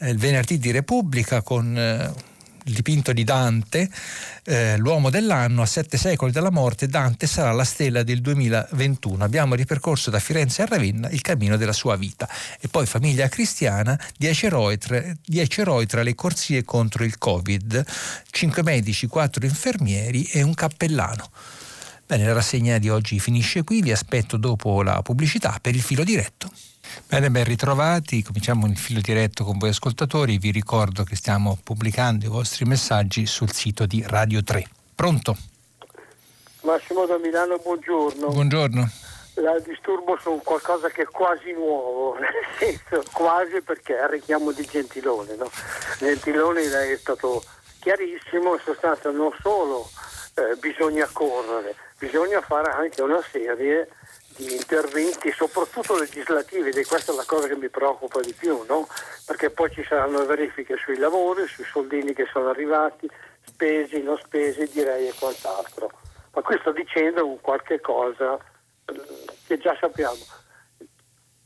eh, il venerdì di Repubblica con... Eh, dipinto di Dante, eh, l'uomo dell'anno, a sette secoli dalla morte, Dante sarà la stella del 2021. Abbiamo ripercorso da Firenze a Ravenna il cammino della sua vita. E poi famiglia cristiana, 10 eroi, eroi tra le corsie contro il Covid, 5 medici, 4 infermieri e un cappellano. Bene, la rassegna di oggi finisce qui, vi aspetto dopo la pubblicità per il filo diretto. Bene, ben ritrovati, cominciamo il filo diretto con voi ascoltatori, vi ricordo che stiamo pubblicando i vostri messaggi sul sito di Radio 3. Pronto? Massimo da Milano, buongiorno. Buongiorno. La disturbo su qualcosa che è quasi nuovo, nel senso quasi perché è il richiamo di Gentilone. No? Gentilone è stato chiarissimo, in sostanza non solo eh, bisogna correre, bisogna fare anche una serie di interventi, soprattutto legislativi, ed è questa la cosa che mi preoccupa di più, no? perché poi ci saranno verifiche sui lavori, sui soldini che sono arrivati, spesi, non spesi, direi e quant'altro. Ma qui sto dicendo un qualche cosa eh, che già sappiamo.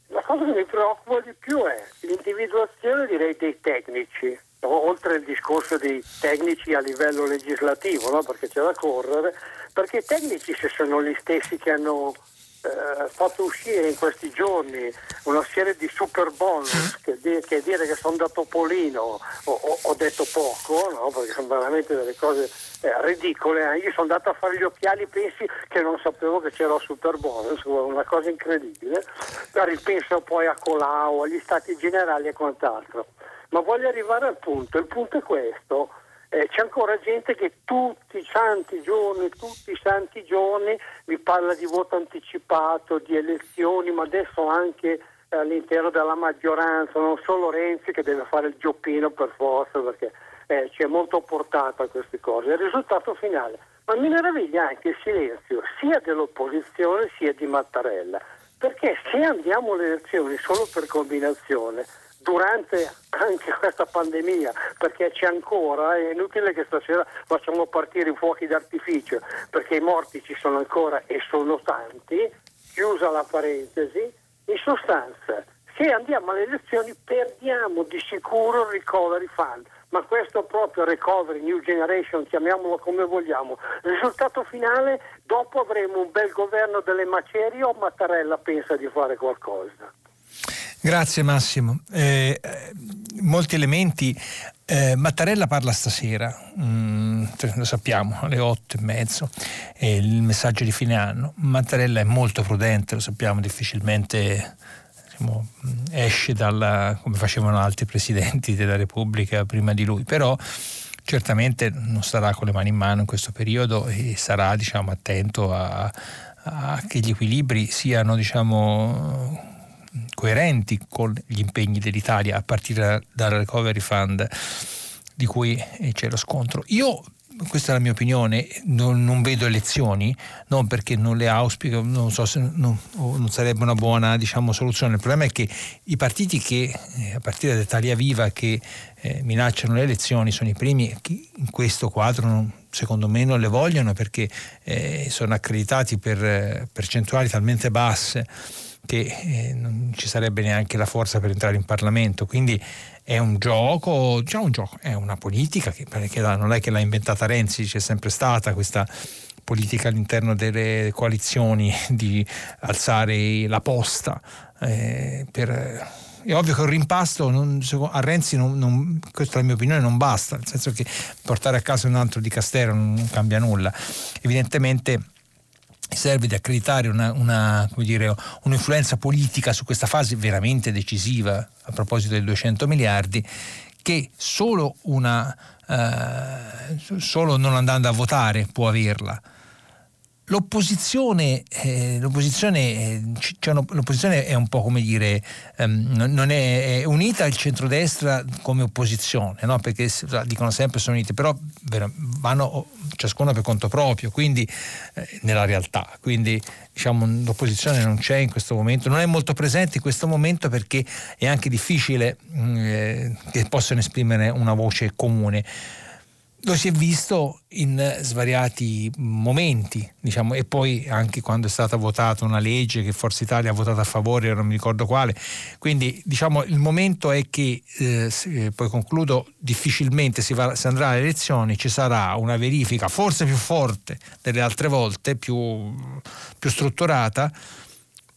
La cosa che mi preoccupa di più è l'individuazione direi dei tecnici, oltre al discorso dei tecnici a livello legislativo, no? perché c'è da correre, perché i tecnici se sono gli stessi che hanno eh, fatto uscire in questi giorni una serie di super bonus che, di, che dire che sono da Topolino ho, ho, detto poco, no? perché sono veramente delle cose eh, ridicole. Eh. Io sono andato a fare gli occhiali, pensi che non sapevo che c'era super bonus, una cosa incredibile. Ripenso poi a Colau, agli stati generali e quant'altro. Ma voglio arrivare al punto, il punto è questo. Eh, c'è ancora gente che tutti i santi giorni, tutti i santi giorni mi parla di voto anticipato, di elezioni, ma adesso anche eh, all'interno della maggioranza, non solo Renzi che deve fare il gioppino per forza perché eh, c'è molto portato a queste cose. Il risultato finale. Ma mi meraviglia anche il silenzio sia dell'opposizione sia di Mattarella, perché se andiamo alle elezioni solo per combinazione, durante anche questa pandemia, perché c'è ancora, è inutile che stasera facciamo partire i fuochi d'artificio, perché i morti ci sono ancora e sono tanti, chiusa la parentesi, in sostanza se andiamo alle elezioni perdiamo di sicuro il recovery fund, ma questo proprio recovery, new generation, chiamiamolo come vogliamo. Il risultato finale, dopo avremo un bel governo delle macerie o Mattarella pensa di fare qualcosa. Grazie Massimo. Eh, molti elementi. Eh, Mattarella parla stasera, mm, lo sappiamo, alle otto e mezzo, è il messaggio di fine anno. Mattarella è molto prudente, lo sappiamo, difficilmente diciamo, esce dalla, come facevano altri presidenti della Repubblica prima di lui, però certamente non starà con le mani in mano in questo periodo e sarà diciamo, attento a, a che gli equilibri siano diciamo, coerenti con gli impegni dell'Italia a partire dal Recovery Fund di cui c'è lo scontro. Io questa è la mia opinione, non, non, vedo elezioni, non perché non le auspico, non so se non, non sarebbe una buona diciamo, soluzione. Il problema è che i partiti che, eh, a partire da Italia Viva, che eh, minacciano le elezioni sono i primi che in questo quadro non, secondo me non le vogliono perché eh, sono accreditati per eh, percentuali talmente basse che eh, non ci sarebbe neanche la forza per entrare in Parlamento. Quindi è un gioco, già un gioco, è una politica che, che non è che l'ha inventata Renzi, c'è sempre stata questa politica all'interno delle coalizioni di alzare la posta eh, per è ovvio che un rimpasto non, a Renzi, non, non, questa è la mia opinione, non basta, nel senso che portare a casa un altro di Castero non cambia nulla. Evidentemente serve di accreditare una, una, dire, un'influenza politica su questa fase veramente decisiva a proposito dei 200 miliardi che solo, una, eh, solo non andando a votare può averla L'opposizione, eh, l'opposizione, eh, cioè, l'opposizione, è un po' come dire, ehm, non è, è, unita il centrodestra come opposizione, no? perché dicono sempre sono uniti, però vanno ciascuno per conto proprio, quindi eh, nella realtà. Quindi diciamo, l'opposizione non c'è in questo momento, non è molto presente in questo momento perché è anche difficile mm, eh, che possano esprimere una voce comune lo si è visto in svariati momenti, diciamo, e poi anche quando è stata votata una legge che Forza Italia ha votato a favore, non mi ricordo quale. Quindi diciamo, il momento è che, eh, poi concludo, difficilmente si, va, si, andrà alle elezioni, ci sarà una verifica forse più forte delle altre volte, più, più strutturata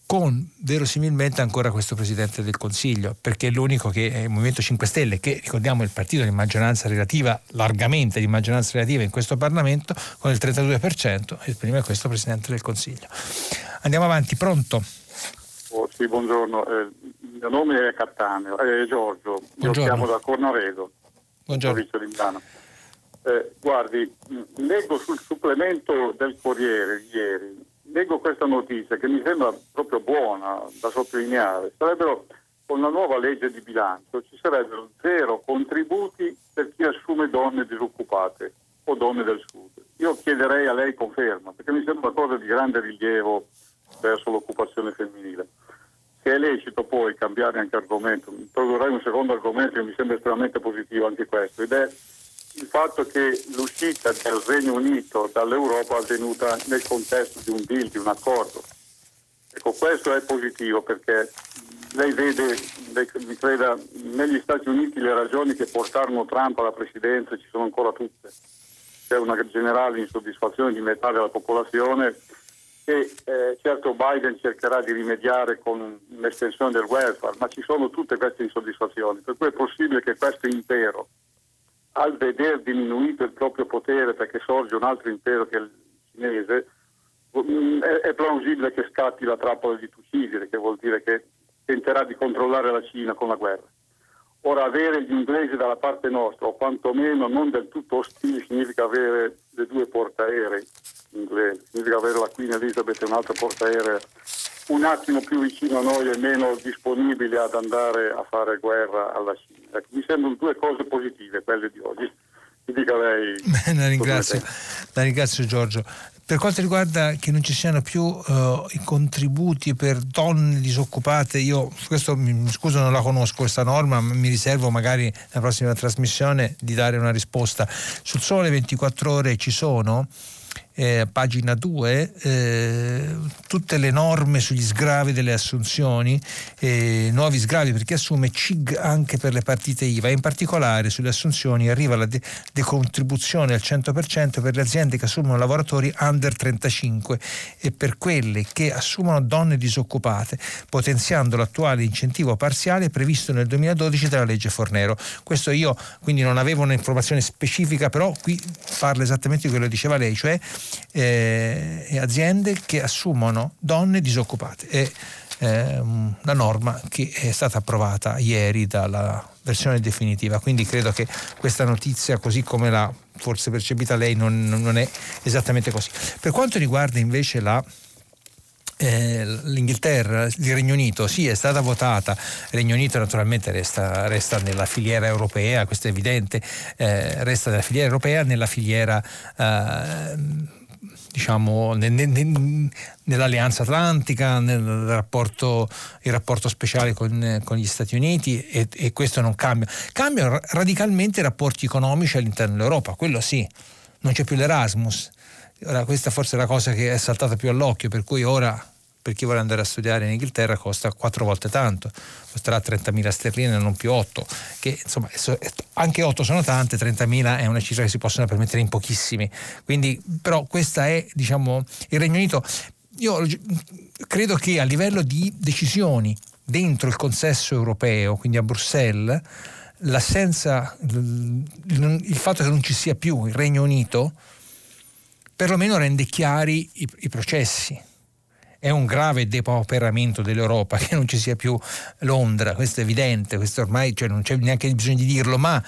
con verosimilmente ancora questo Presidente del Consiglio, perché è l'unico che è il Movimento 5 Stelle, che ricordiamo è il partito di maggioranza relativa, largamente di maggioranza relativa in questo Parlamento, con il 32%, esprime questo Presidente del Consiglio. Andiamo avanti, pronto? Oh, sì, buongiorno, eh, il mio nome è Cattaneo, è Giorgio, buongiorno. io chiamo da Cornaredo, buongiorno. provincia di Milano. Eh, guardi, leggo sul supplemento del Corriere ieri leggo questa notizia che mi sembra proprio buona da sottolineare. Sarebbero, con la nuova legge di bilancio ci sarebbero zero contributi per chi assume donne disoccupate o donne del sud. Io chiederei a lei conferma, perché mi sembra una cosa di grande rilievo verso l'occupazione femminile. Se è lecito poi cambiare anche argomento, introdurrei un secondo argomento che mi sembra estremamente positivo anche questo, ed è il fatto che l'uscita del Regno Unito dall'Europa è avvenuta nel contesto di un deal, di un accordo. Ecco, questo è positivo perché lei vede, mi creda, negli Stati Uniti le ragioni che portarono Trump alla presidenza ci sono ancora tutte. C'è una generale insoddisfazione di metà della popolazione e eh, certo Biden cercherà di rimediare con un'estensione del welfare, ma ci sono tutte queste insoddisfazioni, per cui è possibile che questo impero al veder diminuito il proprio potere perché sorge un altro impero che è il cinese, mm, è, plausibile che scatti la trappola di Tucidide, che vuol dire che tenterà di controllare la Cina con la guerra. Ora avere gli inglesi dalla parte nostra, o quantomeno non del tutto ostili, significa avere le due portaerei inglesi, significa avere la Queen Elizabeth e un'altra portaerei un attimo più vicino a noi e meno disponibili ad andare a fare guerra alla Cina. Ecco, mi sembrano due cose positive quelle di oggi. Mi dica lei. la, ringrazio, la ringrazio Giorgio. Per quanto riguarda che non ci siano più uh, i contributi per donne disoccupate, io questo mi scuso non la conosco questa norma, ma mi riservo magari nella prossima trasmissione di dare una risposta. Sul sole 24 ore ci sono eh, pagina 2, eh, tutte le norme sugli sgravi delle assunzioni, eh, nuovi sgravi per chi assume CIG anche per le partite IVA, in particolare sulle assunzioni arriva la de- decontribuzione al 100% per le aziende che assumono lavoratori under 35 e per quelle che assumono donne disoccupate, potenziando l'attuale incentivo parziale previsto nel 2012 dalla legge Fornero. Questo io quindi non avevo un'informazione specifica, però qui parla esattamente di quello che diceva lei, cioè eh, aziende che assumono donne disoccupate. È eh, una norma che è stata approvata ieri dalla versione definitiva, quindi credo che questa notizia, così come l'ha forse percepita lei, non, non è esattamente così. Per quanto riguarda invece la eh, l'Inghilterra, il Regno Unito, sì, è stata votata. Il Regno Unito naturalmente resta, resta nella filiera europea, questo è evidente, eh, resta nella filiera europea, nella filiera eh, diciamo, nel, nel, nell'Alleanza Atlantica, nel rapporto, rapporto speciale con, con gli Stati Uniti e, e, questo non cambia. Cambiano radicalmente i rapporti economici all'interno dell'Europa, quello sì, non c'è più l'Erasmus. Ora, questa forse è la cosa che è saltata più all'occhio, per cui ora per chi vuole andare a studiare in Inghilterra costa quattro volte tanto, costerà 30.000 sterline non più 8, che insomma anche 8 sono tante, 30.000 è una cifra che si possono permettere in pochissimi. Quindi però questa è diciamo il Regno Unito. Io credo che a livello di decisioni dentro il consesso europeo, quindi a Bruxelles, l'assenza, il fatto che non ci sia più il Regno Unito, perlomeno rende chiari i, i processi è un grave depauperamento dell'Europa che non ci sia più Londra, questo è evidente, questo ormai cioè, non c'è neanche bisogno di dirlo, ma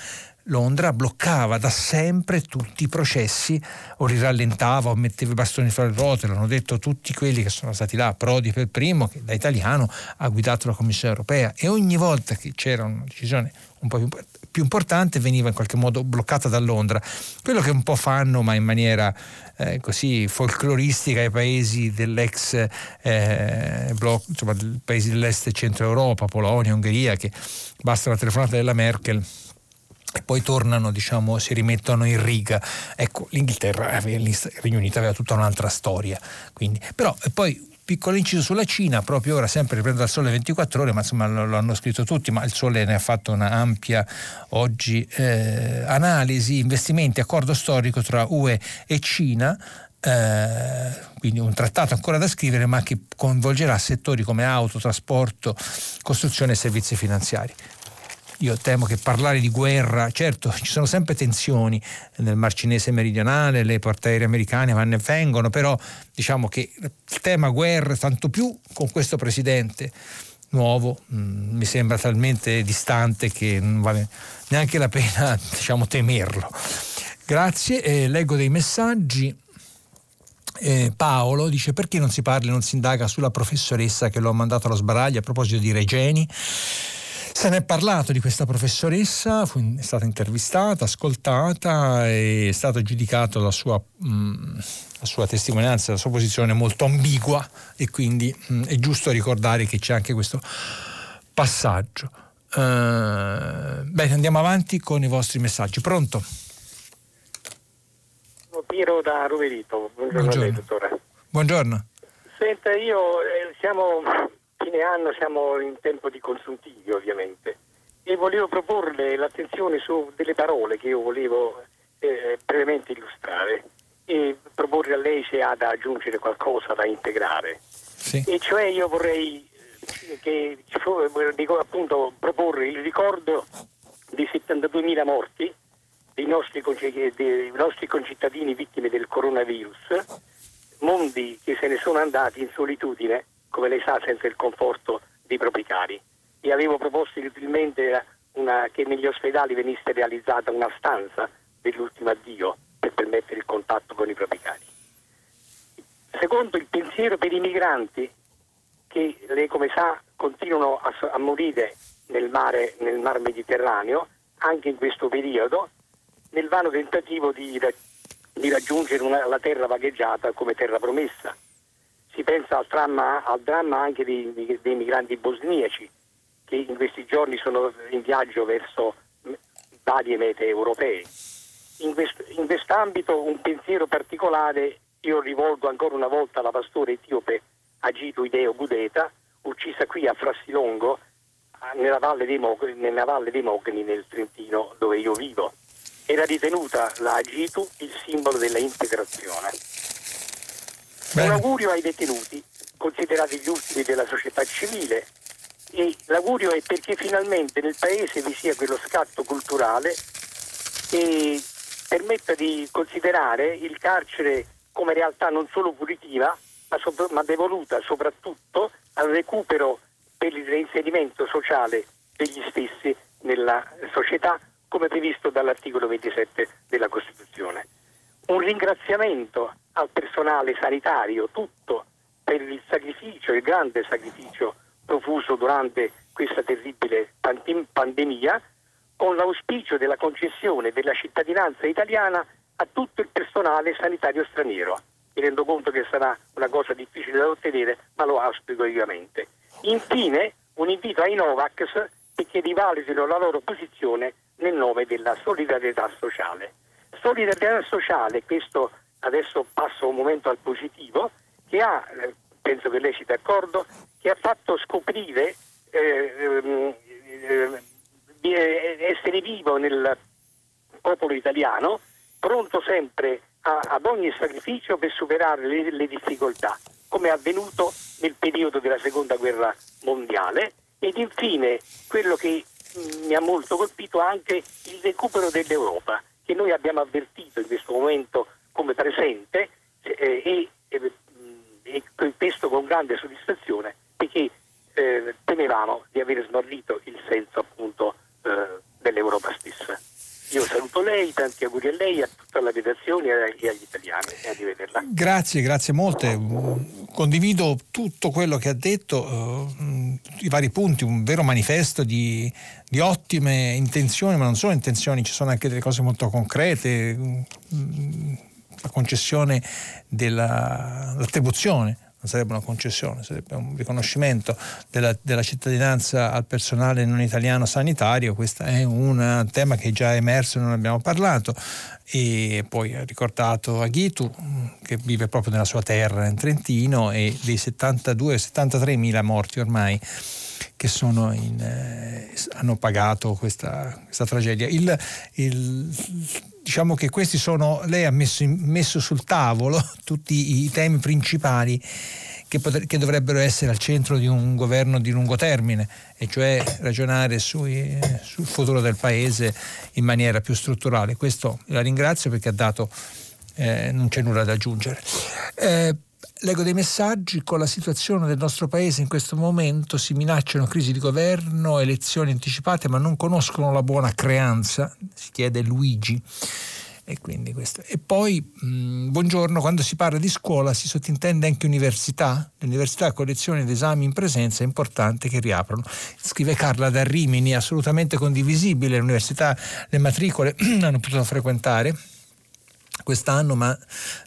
Londra bloccava da sempre tutti i processi o li rallentava o metteva i bastoni fra le ruote, l'hanno detto tutti quelli che sono stati là, Prodi per primo, che da italiano ha guidato la Commissione europea e ogni volta che c'era una decisione un po' più più importante veniva in qualche modo bloccata da Londra. Quello che un po' fanno, ma in maniera eh, così folcloristica, i paesi dell'ex eh, blocco, insomma, paesi dell'est e centro Europa, Polonia, Ungheria, che basta la telefonata della Merkel e poi tornano, diciamo, si rimettono in riga. Ecco, l'Inghilterra, il Regno Unito aveva tutta un'altra storia. Quindi, però, poi piccolo inciso sulla Cina, proprio ora sempre riprendo dal Sole 24 ore, ma insomma lo, lo, hanno scritto tutti, ma il Sole ne ha fatto una ampia oggi eh, analisi, investimenti, accordo storico tra UE e Cina. Eh, quindi un trattato ancora da scrivere ma che coinvolgerà settori come auto, trasporto, costruzione e servizi finanziari. Io temo che parlare di guerra, certo ci sono sempre tensioni nel Mar Cinese meridionale, le portaerei americane vanno e vengono, però diciamo che il tema guerra, tanto più con questo presidente nuovo, mh, mm, mi sembra talmente distante che non vale neanche la pena diciamo, temerlo. Grazie, eh, leggo dei messaggi. Eh, Paolo dice perché non si parla e non si indaga sulla professoressa che l'ho mandato allo sbaraglio a proposito di Regeni Se ne è parlato di questa professoressa, fu, è stata intervistata, ascoltata e è stata giudicata la sua, mh, mm, la sua testimonianza, la sua posizione molto ambigua e quindi mh, mm, è giusto ricordare che c'è anche questo passaggio. Uh, bene, andiamo avanti con i vostri messaggi. Pronto? Piero da Roverito. Buongiorno, Buongiorno. Lei, dottore. Buongiorno. Senta, io eh, siamo fine anno siamo in tempo di consuntivi ovviamente e volevo proporle l'attenzione su delle parole che io volevo eh, brevemente illustrare e proporre a lei se ha da aggiungere qualcosa da integrare. Sì. E cioè io vorrei eh, che dico, appunto proporre il ricordo di 72.000 morti dei nostri, dei nostri concittadini vittime del coronavirus, mondi che se ne sono andati in solitudine come lei sa, senza il conforto dei propri cari. E avevo proposto inutilmente una, che negli ospedali venisse realizzata una stanza dell'ultimo addio per permettere il contatto con i propri cari. Secondo il pensiero per i migranti che lei come sa continuano a, a morire nel mare, nel mar Mediterraneo, anche in questo periodo, nel vano tentativo di, di raggiungere una, la terra vagheggiata come terra promessa si pensa al, tramma, al dramma anche dei, dei, migranti bosniaci che in questi giorni sono in viaggio verso varie mete europee. In, quest, in quest'ambito un pensiero particolare io rivolgo ancora una volta alla pastore etiope Agitu Ideo Budeta, uccisa qui a Frassilongo, nella Valle dei, Mo- nella Valle dei Mogni, nel Trentino, dove io vivo. Era ritenuta la Agitu il simbolo della integrazione. Bene. Un augurio ai detenuti, considerati gli ultimi della società civile, e l'augurio è perché finalmente nel Paese vi sia quello scatto culturale che permetta di considerare il carcere come realtà non solo punitiva, ma, sopra- ma devoluta soprattutto al recupero per il reinserimento sociale degli stessi nella società, come previsto dall'articolo 27 della Costituzione. Un ringraziamento al personale sanitario, tutto per il sacrificio, il grande sacrificio profuso durante questa terribile pandemia, con l'auspicio della concessione della cittadinanza italiana a tutto il personale sanitario straniero. Mi rendo conto che sarà una cosa difficile da ottenere, ma lo auspico vivamente. Infine, un invito ai Novax perché rivalutino la loro posizione nel nome della solidarietà sociale. Solidarietà sociale, questo adesso passo un momento al positivo, che ha, eh, penso che lei sia d'accordo, che ha fatto scoprire eh, ehm, eh, di essere vivo nel popolo italiano, pronto sempre a, ad ogni sacrificio per superare le, le difficoltà, come è avvenuto nel periodo della seconda guerra mondiale. Ed infine quello che mm, mi ha molto colpito anche il recupero dell'Europa, che noi abbiamo avvertito in questo momento come presente eh, e, e, e, questo con grande soddisfazione perché eh, temevamo di aver smarrito il senso appunto eh, dell'Europa stessa. Io saluto lei, tanti auguri a lei, a tutta la redazione e agli italiani e arrivederla. Grazie, grazie molte. Condivido tutto quello che ha detto, uh, i vari punti, un vero manifesto di, di, ottime intenzioni, ma non solo intenzioni, ci sono anche delle cose molto concrete. Uh, la concessione dell'attribuzione sarebbe una concessione, sarebbe un riconoscimento della, della cittadinanza al personale non italiano sanitario, questo è un tema che è già emerso e non abbiamo parlato e poi ha ricordato Aghitu che vive proprio nella sua terra in Trentino e dei 72-73 mila morti ormai che in, eh, hanno pagato questa, questa tragedia. Il, il, diciamo che questi sono, lei ha messo, in, messo sul tavolo tutti i temi principali che, potre, che, dovrebbero essere al centro di un governo di lungo termine, e cioè ragionare sui, sul futuro del Paese in maniera più strutturale. Questo la ringrazio perché ha dato, eh, non c'è nulla da aggiungere. Eh, Leggo dei messaggi, con la situazione del nostro paese in questo momento si minacciano crisi di governo, elezioni anticipate, ma non conoscono la buona creanza, si chiede Luigi. E, e poi, mh, buongiorno, quando si parla di scuola si sottintende anche università? L'università con lezioni ed esami in presenza è importante che riaprano. Scrive Carla da Rimini, assolutamente condivisibile, l'università, le matricole hanno potuto frequentare quest'anno, ma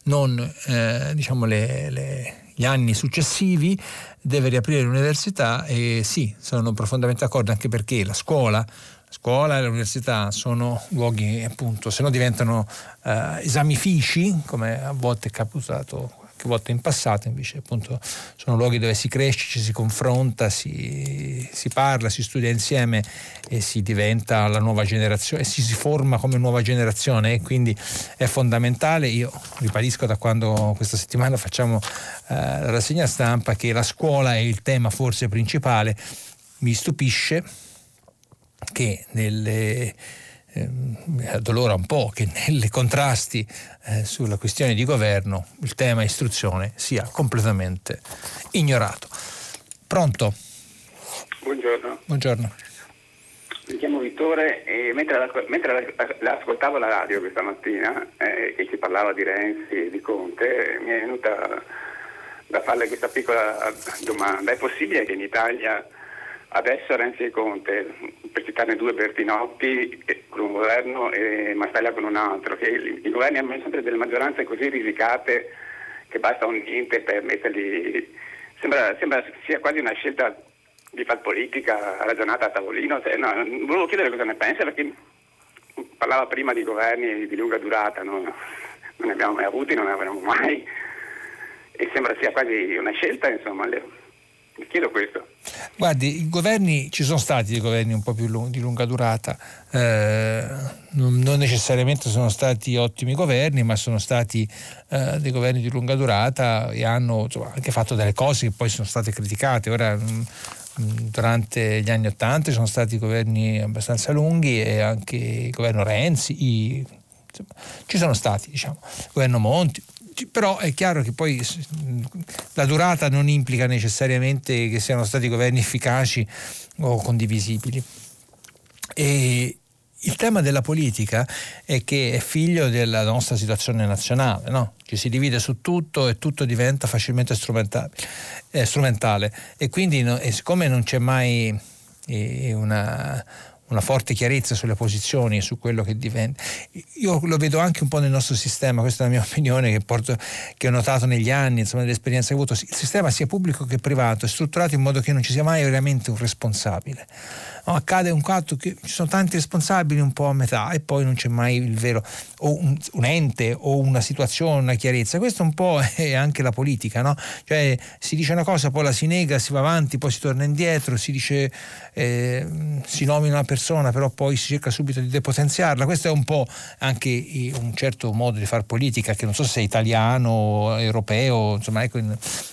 non eh, diciamo le, le, gli anni successivi, deve riaprire l'università e sì, sono profondamente d'accordo anche perché la scuola la scuola e l'università sono luoghi appunto, se no diventano eh, esamifici, come a volte è capitato qualche volta in passato, invece appunto sono luoghi dove si cresce, ci si confronta, si, si parla, si studia insieme e si diventa la nuova generazione, si, si forma come nuova generazione e quindi è fondamentale. Io ribadisco da quando questa settimana facciamo eh, la rassegna stampa che la scuola è il tema forse principale. Mi stupisce che nelle addolora un po' che nei contrasti eh, sulla questione di governo il tema istruzione sia completamente ignorato. Pronto? Buongiorno. Buongiorno. Mi chiamo Vittore e mentre, la, mentre la, ascoltavo la radio questa mattina eh, e si parlava di Renzi e di Conte, mi è venuta da farle questa piccola domanda. È possibile che in Italia Adesso Renzi e Conte, per citarne due, Bertinotti con un governo e Mastella con un altro, che i, governi hanno sempre delle maggioranze così risicate che basta un niente per metterli... Sembra, sembra sia quasi una scelta di far politica ragionata a tavolino. Cioè, no, volevo chiedere cosa ne pensa perché parlava prima di governi di lunga durata, no? non ne abbiamo mai avuti, non ne avremo mai e sembra sia quasi una scelta, insomma. Chiedo questo. Guardi, i governi, ci sono stati dei governi un po' più lung- di lunga durata, eh, non, necessariamente sono stati ottimi governi, ma sono stati eh, dei governi di lunga durata e hanno insomma, anche fatto delle cose che poi sono state criticate. Ora, mm, durante gli anni Ottanta ci sono stati governi abbastanza lunghi e anche il governo Renzi, i, insomma, ci sono stati, diciamo, il governo Monti, però è chiaro che poi la durata non implica necessariamente che siano stati governi efficaci o condivisibili. E il tema della politica è che è figlio della nostra situazione nazionale, no? ci si divide su tutto e tutto diventa facilmente eh, strumentale e quindi siccome non c'è mai eh, una, una forte chiarezza sulle posizioni, su quello che diventa. Io lo vedo anche un po' nel nostro sistema, questa è la mia opinione che, porto, che ho notato negli anni, insomma, nell'esperienza che ho avuto. Il sistema sia pubblico che privato è strutturato in modo che non ci sia mai veramente un responsabile no, accade un fatto che ci sono tanti responsabili un po' a metà e poi non c'è mai il vero o un, un ente o una situazione, una chiarezza. Questo un po' è anche la politica, no? Cioè si dice una cosa, poi la si nega, si va avanti, poi si torna indietro, si dice eh, si nomina una persona, però poi si cerca subito di depotenziarla. Questo è un po' anche un certo modo di fare politica che non so se è italiano, europeo, insomma, ecco,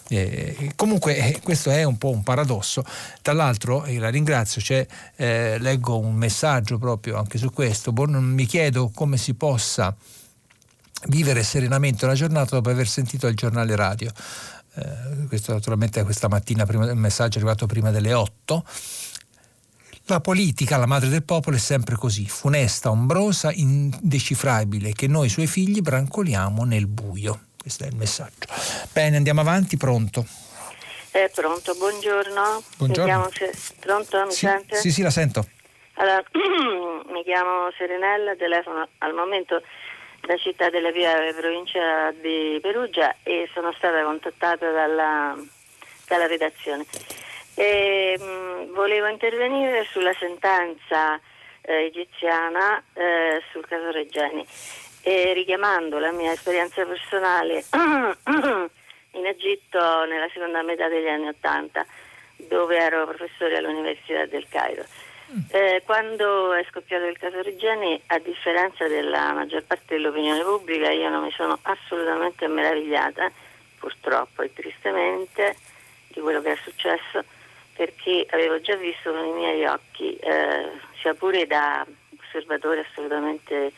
eh, comunque eh, questo è un po' un paradosso. Tra l'altro, e la ringrazio, c'è eh, leggo un messaggio proprio anche su questo, mi chiedo come si possa vivere serenamente una giornata dopo aver sentito il giornale radio. Eh, questo naturalmente questa mattina, prima, il messaggio è arrivato prima delle 8. La politica, la madre del popolo, è sempre così, funesta, ombrosa, indecifrabile, che noi suoi figli brancoliamo nel buio. Questo è il messaggio. Bene, andiamo avanti, pronto. È pronto, buongiorno. Buongiorno. Se... Pronto, mi sì, sente? Sì, sì, la sento. Allora, mi chiamo Serenella, telefono al momento da Città della Piave, provincia di Perugia e sono stata contattata dalla, dalla redazione. E, mh, volevo intervenire sulla sentenza eh, egiziana eh, sul caso Reggiani e richiamando la mia esperienza personale in Egitto nella seconda metà degli anni Ottanta, dove ero professore all'Università del Cairo. Eh, quando è scoppiato il caso Reggiani, a differenza della maggior parte dell'opinione pubblica, io non mi sono assolutamente meravigliata, purtroppo e tristemente, di quello che è successo, perché avevo già visto con i miei occhi, eh, sia pure da osservatore assolutamente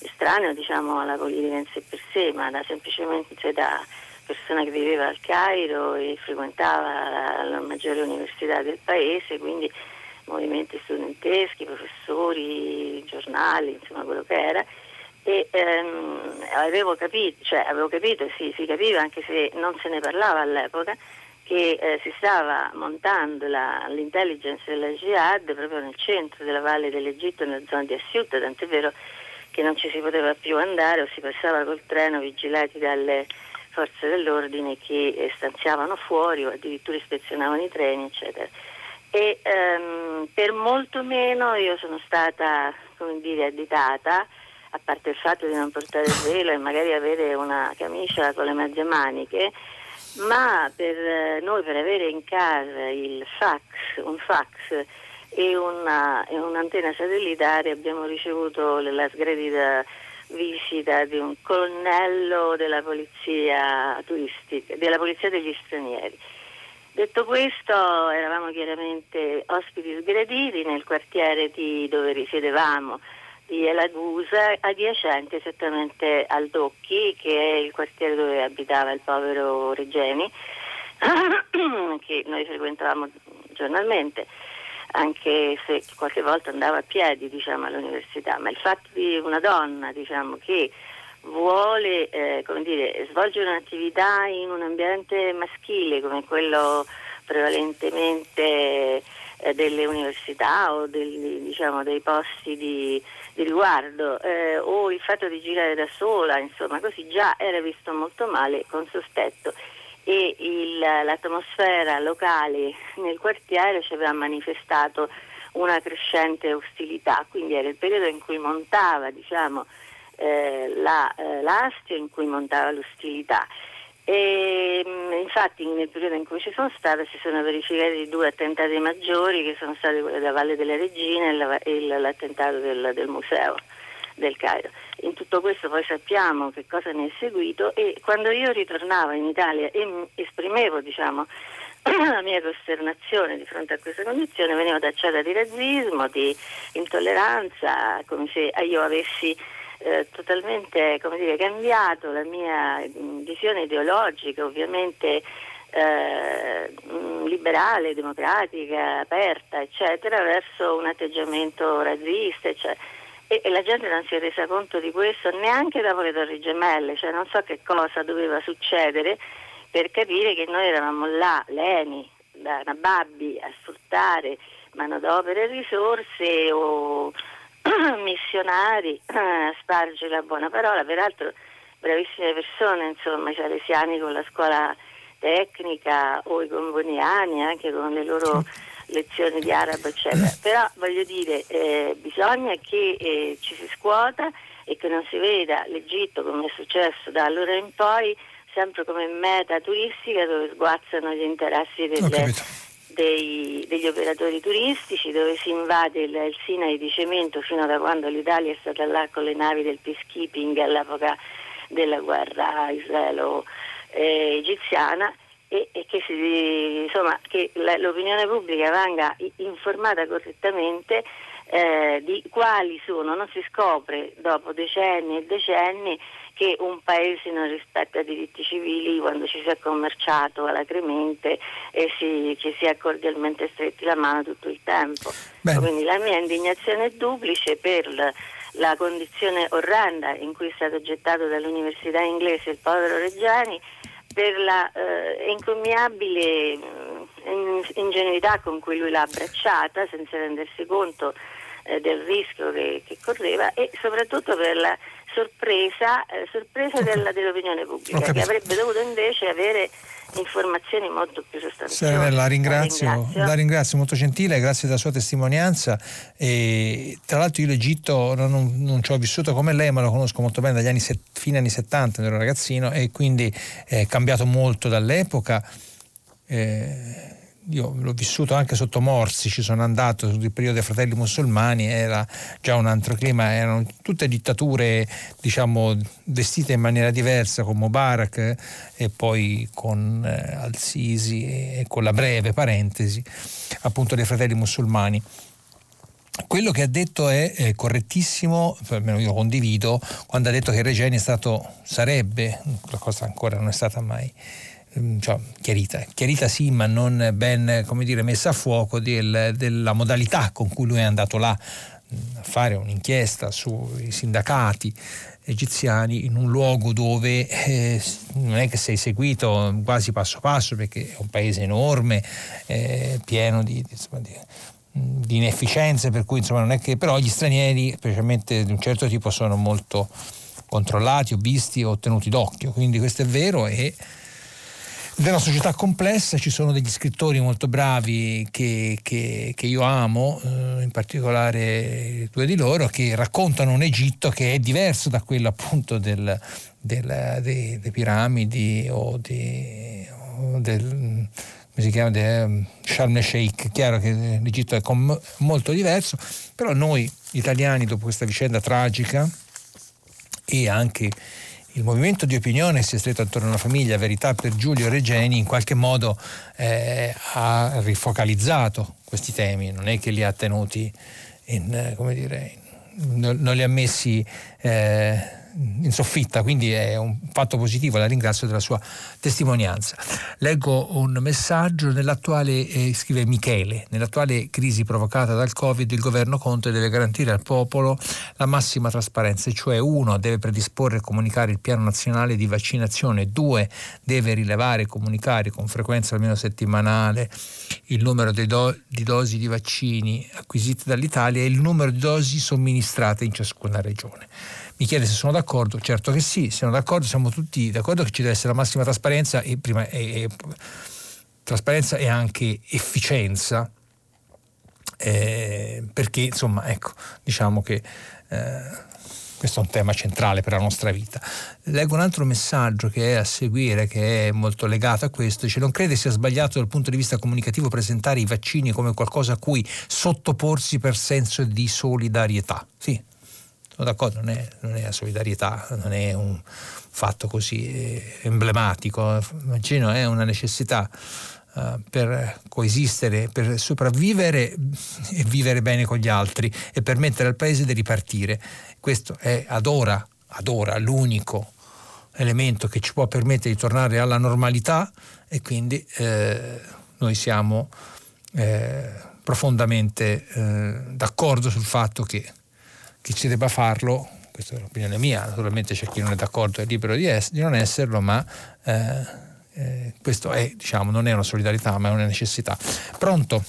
estraneo diciamo, alla politica in sé per sé, ma da, semplicemente da persona che viveva al Cairo e frequentava la, la maggiore università del paese, quindi movimenti studenteschi, professori, giornali, insomma quello che era. E ehm, avevo capito, cioè avevo capito, sì, si capiva anche se non se ne parlava all'epoca, che eh, si stava montando la, l'intelligence della jihad proprio nel centro della valle dell'Egitto, nella zona di Assiut, tant'è vero che non ci si poteva più andare o si passava col treno vigilati dalle forze dell'ordine che eh, stanziavano fuori o addirittura ispezionavano i treni, eccetera. E ehm, per molto meno io sono stata come dire additata a parte il fatto di non portare il velo e magari avere una camicia con le mezze maniche ma per eh, noi per avere in casa il fax, un fax e, una, e un'antenna satellitare abbiamo ricevuto la sgradita visita di un colonnello della polizia turistica, della polizia degli stranieri. Detto questo, eravamo chiaramente ospiti sgraditi nel quartiere di, dove risiedevamo di Elagusa, adiacente esattamente al Docchi, che è il quartiere dove abitava il povero Regeni, che noi frequentavamo giornalmente, anche se qualche volta andava a piedi diciamo, all'università, ma il fatto di una donna diciamo, che vuole eh, dire, svolgere un'attività in un ambiente maschile come quello prevalentemente eh, delle università o del, diciamo, dei posti di, di riguardo eh, o il fatto di girare da sola, insomma così già era visto molto male con sospetto e il, l'atmosfera locale nel quartiere ci aveva manifestato una crescente ostilità, quindi era il periodo in cui montava diciamo, eh, la, eh, l'astio in cui montava l'ostilità. E, mm, infatti nel periodo in cui ci sono stata si sono verificati due attentati maggiori che sono stati quelli della Valle delle Regine e l'attentato del, del museo del Cairo. In tutto questo poi sappiamo che cosa ne è seguito e quando io ritornavo in Italia e esprimevo diciamo, la mia costernazione di fronte a questa condizione venivo tacciata di razzismo, di intolleranza, come se io avessi eh, totalmente dire, cambiato la mia mm, visione ideologica, ovviamente eh, mm, liberale, democratica, aperta, eccetera, verso un atteggiamento razzista, eccetera. E, e, la gente non si è resa conto di questo neanche dopo le Torri Gemelle, cioè non so che cosa doveva succedere per capire che noi eravamo là, Leni, da Nababbi, a sfruttare manodopera e risorse o missionari a spargere la buona parola, peraltro bravissime persone, insomma, i salesiani con la scuola tecnica o i gomboniani anche con le loro lezioni di arabo, eccetera. Però voglio dire, eh, bisogna che eh, ci si scuota e che non si veda l'Egitto come è successo da allora in poi sempre come meta turistica dove sguazzano gli interessi delle dei, degli operatori turistici dove si invade il, il Sinai di cemento fino da quando l'Italia è stata là con le navi del peacekeeping all'epoca della guerra israelo-egiziana e, e che, si, insomma, che la, l'opinione pubblica venga informata correttamente eh, di quali sono, non si scopre dopo decenni e decenni che un paese non rispetta i diritti civili quando ci si è commerciato alacremente e si, ci si è cordialmente stretti la mano tutto il tempo. Bene. Quindi la mia indignazione è duplice per la, condizione orrenda in cui è stato gettato dall'università inglese il povero Reggiani, per la eh, incommiabile mm, ingenuità con cui lui l'ha abbracciata senza rendersi conto eh, del rischio che, che, correva e soprattutto per la sorpresa, eh, sorpresa della, dell'opinione pubblica che avrebbe dovuto invece avere informazioni molto più sostanziose. La ringrazio, la ringrazio. la ringrazio, molto gentile, grazie della sua testimonianza. E, tra l'altro io l'Egitto non, non, non, ci ho vissuto come lei, ma lo conosco molto bene dagli anni fine anni 70, ero ragazzino e quindi è cambiato molto dall'epoca. Eh, io l'ho vissuto anche sotto Morsi, ci sono andato sul periodo dei fratelli musulmani, era già un altro clima, erano tutte dittature diciamo vestite in maniera diversa con Mubarak e poi con eh, Al-Sisi e con la breve parentesi appunto dei fratelli musulmani. Quello che ha detto è, è correttissimo, almeno io lo condivido, quando ha detto che Regeni è stato, sarebbe, la cosa ancora non è stata mai cioè, chiarita, chiarita sì, ma non ben dire, messa a fuoco del, della modalità con cui lui è andato là mm, a fare un'inchiesta sui sindacati egiziani in un luogo dove eh, non è che sei seguito quasi passo passo perché è un paese enorme, eh, pieno di, di, insomma, di, di, inefficienze, per cui insomma non è che però gli stranieri, specialmente di un certo tipo, sono molto controllati o visti o tenuti d'occhio, quindi questo è vero e una società complessa, ci sono degli scrittori molto bravi che, che, che io amo, eh, in particolare due di loro, che raccontano un Egitto che è diverso da quello appunto del, del, dei, dei, piramidi o, di, o del come si chiama, de um, Sharm el Sheikh, chiaro che l'Egitto è com- molto diverso, però noi italiani dopo questa vicenda tragica e anche il movimento di opinione si è stretto attorno alla famiglia Verità per Giulio Regeni in qualche modo eh, ha rifocalizzato questi temi, non è che li ha tenuti in, eh, come dire, non, non li ha messi eh, in soffitta, quindi è un fatto positivo, la ringrazio della sua testimonianza. Leggo un messaggio, nell'attuale, eh, scrive Michele, nell'attuale crisi provocata dal Covid il governo Conte deve garantire al popolo la massima trasparenza, cioè uno deve predisporre e comunicare il piano nazionale di vaccinazione, due deve rilevare e comunicare con frequenza almeno settimanale il numero di, do- di dosi di vaccini acquisite dall'Italia e il numero di dosi somministrate in ciascuna regione mi chiede se sono d'accordo, certo che sì, siamo d'accordo, siamo tutti d'accordo che ci deve essere la massima trasparenza e, prima, e, e trasparenza e anche efficienza, eh, perché insomma ecco, diciamo che eh, questo è un tema centrale per la nostra vita. Leggo un altro messaggio che è a seguire, che è molto legato a questo, dice non crede sia sbagliato dal punto di vista comunicativo presentare i vaccini come qualcosa a cui sottoporsi per senso di solidarietà. Sì, sono d'accordo, non è, non è la solidarietà, non è un fatto così eh, emblematico, immagino è una necessità uh, per coesistere, per sopravvivere e vivere bene con gli altri e permettere al paese di ripartire. Questo è ad ora, ad ora l'unico elemento che ci può permettere di tornare alla normalità e quindi eh, noi siamo eh, profondamente eh, d'accordo sul fatto che che ci debba farlo, questa è l'opinione mia, naturalmente c'è chi non è d'accordo, è libero di, es- di non esserlo, ma eh, eh, questo è, diciamo, non è una solidarietà, ma è una necessità. Pronto?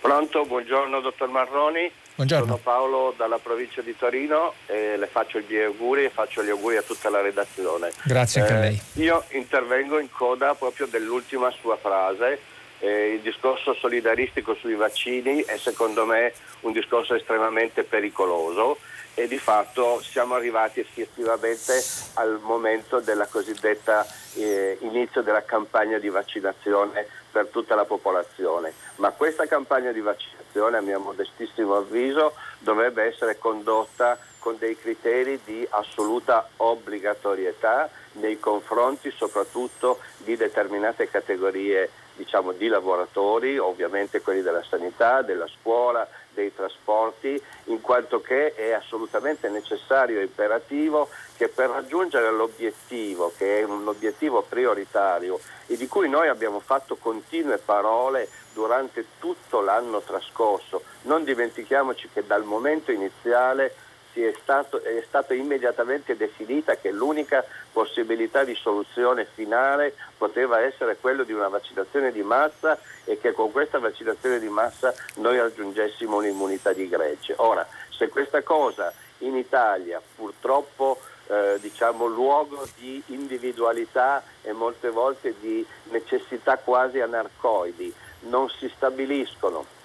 Pronto, buongiorno dottor Marroni. Buongiorno. Sono Paolo dalla provincia di Torino e le faccio gli auguri e faccio gli auguri a tutta la redazione. Grazie anche a lei. Eh, io intervengo in coda proprio dell'ultima sua frase eh, il discorso solidaristico sui vaccini è secondo me un discorso estremamente pericoloso e di fatto siamo arrivati effettivamente al momento della cosiddetta eh, inizio della campagna di vaccinazione per tutta la popolazione. Ma questa campagna di vaccinazione, a mio modestissimo avviso, dovrebbe essere condotta con dei criteri di assoluta obbligatorietà nei confronti soprattutto di determinate categorie diciamo, di lavoratori, ovviamente quelli della sanità, della scuola, dei trasporti, in quanto che è assolutamente necessario e imperativo che per raggiungere l'obiettivo, che è un obiettivo prioritario e di cui noi abbiamo fatto continue parole durante tutto l'anno trascorso, non dimentichiamoci che dal momento iniziale è, stato, è stata immediatamente definita che l'unica possibilità di soluzione finale poteva essere quella di una vaccinazione di massa e che con questa vaccinazione di massa noi raggiungessimo un'immunità di gregge. Ora, se questa cosa in Italia purtroppo eh, diciamo, luogo di individualità e molte volte di necessità quasi anarcoidi, non si stabiliscono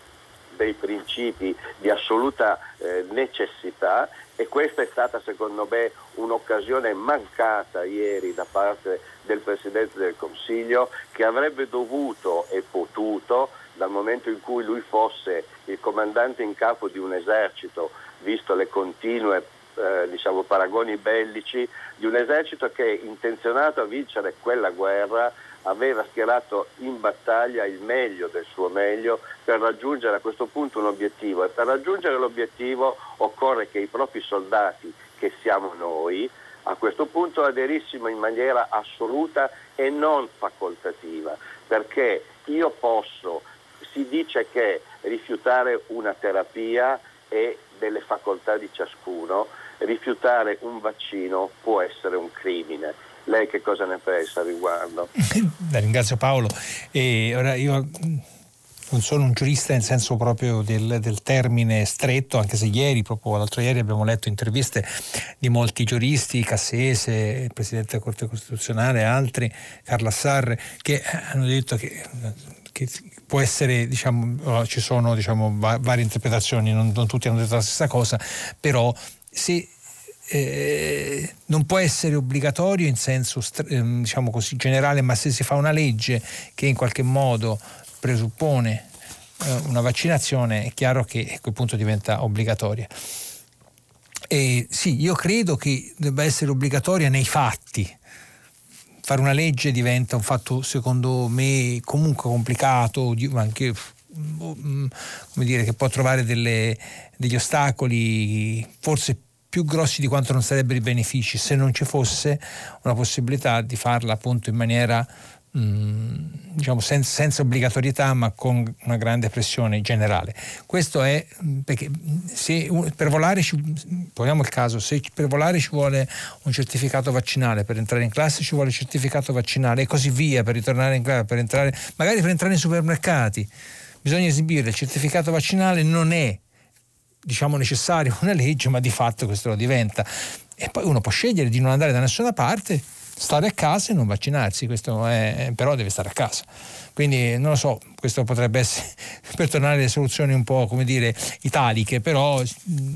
dei principi di assoluta eh, necessità e questa è stata secondo me un'occasione mancata ieri da parte del Presidente del Consiglio che avrebbe dovuto e potuto dal momento in cui lui fosse il comandante in capo di un esercito, visto le continue eh, diciamo, paragoni bellici, di un esercito che intenzionato a vincere quella guerra aveva schierato in battaglia il meglio del suo meglio per raggiungere a questo punto un obiettivo. E per raggiungere l'obiettivo occorre che i propri soldati, che siamo noi, a questo punto aderissimo in maniera assoluta e non facoltativa, perché io posso, si dice che rifiutare una terapia è delle facoltà di ciascuno, rifiutare un vaccino può essere un crimine lei che cosa ne pensa a riguardo? La ringrazio Paolo. E ora io non sono un giurista nel senso proprio del, del, termine stretto, anche se ieri, proprio l'altro ieri, abbiamo letto interviste di molti giuristi, Cassese, il Presidente della Corte Costituzionale altri, Carla Sarre, che hanno detto che, che può essere, diciamo, ci sono diciamo, varie interpretazioni, non, non tutti hanno detto la stessa cosa, però se eh, non può essere obbligatorio in senso ehm, diciamo così, generale, ma se si fa una legge che in qualche modo presuppone eh, una vaccinazione, è chiaro che a quel punto diventa obbligatoria. E sì, io credo che debba essere obbligatoria nei fatti. Fare una legge diventa un fatto, secondo me, comunque complicato, anche mm, come dire, che può trovare delle, degli ostacoli forse più più grossi di quanto non sarebbero i benefici se non ci fosse una possibilità di farla appunto in maniera mm, diciamo senza, senza, obbligatorietà ma con una grande pressione generale. Questo è mm, perché se per volare ci, poniamo il caso, se per volare ci vuole un certificato vaccinale, per entrare in classe ci vuole un certificato vaccinale e così via, per ritornare in classe, per entrare, magari per entrare nei supermercati, bisogna esibire il certificato vaccinale, non è diciamo necessario una legge, ma di fatto questo lo diventa. E poi uno può scegliere di non andare da nessuna parte, stare a casa e non vaccinarsi, questo è, però deve stare a casa. Quindi non lo so, questo potrebbe essere per tornare alle soluzioni un po' come dire italiche, però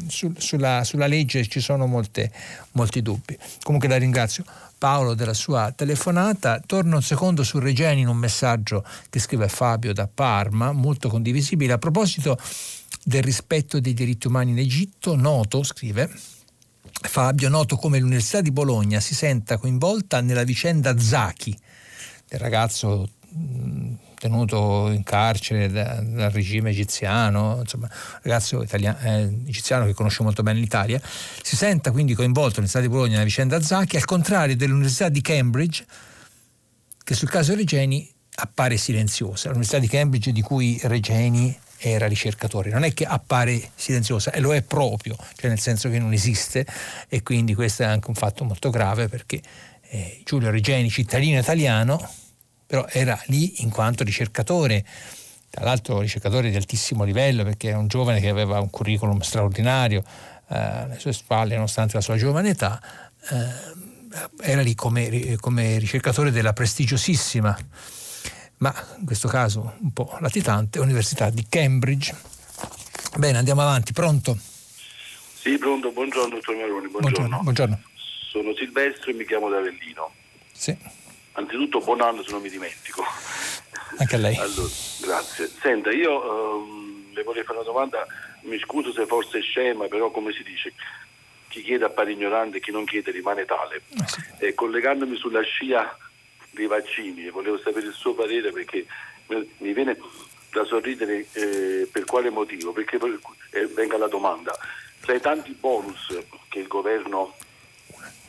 su, sulla, sulla, legge ci sono molte, molti dubbi. Comunque la ringrazio Paolo della sua telefonata. Torno un secondo su Regeni in un messaggio che scrive Fabio da Parma, molto condivisibile. A proposito del rispetto dei diritti umani in Egitto, noto, scrive Fabio, noto come l'Università di Bologna si senta coinvolta nella vicenda Zaki, del ragazzo tenuto in carcere da, dal regime egiziano, insomma, un ragazzo italiano, eh, egiziano che conosce molto bene l'Italia, si senta quindi coinvolto nell'Università di Bologna nella vicenda Zaki, al contrario dell'Università di Cambridge, che sul caso Regeni appare silenziosa. L'Università di Cambridge di cui Regeni era ricercatore. Non è che appare silenziosa, e lo è proprio, cioè nel senso che non esiste e quindi questo è anche un fatto molto grave perché eh, Giulio Regeni, cittadino italiano, però era lì in quanto ricercatore, tra l'altro ricercatore di altissimo livello perché era un giovane che aveva un curriculum straordinario eh, alle sue spalle nonostante la sua giovane età. Eh, era lì come, come ricercatore della prestigiosissima ma in questo caso un po' latitante, Università di Cambridge. Bene, andiamo avanti, pronto? Sì, pronto, buongiorno dottor Maroni, buongiorno. buongiorno. buongiorno. Sono Silvestro e mi chiamo D'Avellino. Sì. Anzitutto buon anno se non mi dimentico. Anche a lei. Allora, grazie. Senta, io um, le vorrei fare una domanda, mi scuso se forse è scema, però come si dice, chi chiede appare ignorante, chi non chiede rimane tale. Ah, sì. eh, collegandomi sulla scia dei vaccini e volevo sapere il suo parere perché mi viene da sorridere eh, per quale motivo? Perché eh, venga la domanda. Tra i tanti bonus che il governo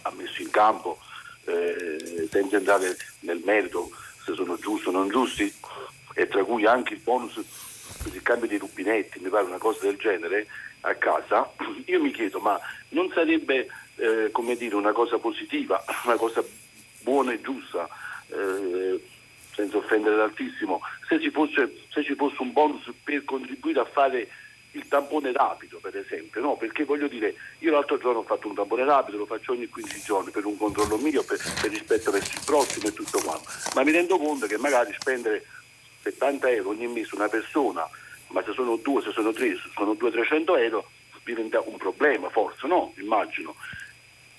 ha messo in campo, eh, senza entrare nel merito se sono giusti o non giusti, e tra cui anche il bonus per il cambio dei rubinetti, mi pare una cosa del genere, a casa, io mi chiedo, ma non sarebbe eh, come dire, una cosa positiva, una cosa buona e giusta, eh, senza offendere l'altissimo, se ci, fosse, se ci fosse un bonus per contribuire a fare il tampone rapido per esempio, no? perché voglio dire, io l'altro giorno ho fatto un tampone rapido, lo faccio ogni 15 giorni per un controllo mio, per, per rispetto verso il prossimo e tutto quanto, ma mi rendo conto che magari spendere 70 euro ogni mese una persona, ma se sono due, se sono tre, se sono 200-300 euro, diventa un problema forse, no? Immagino.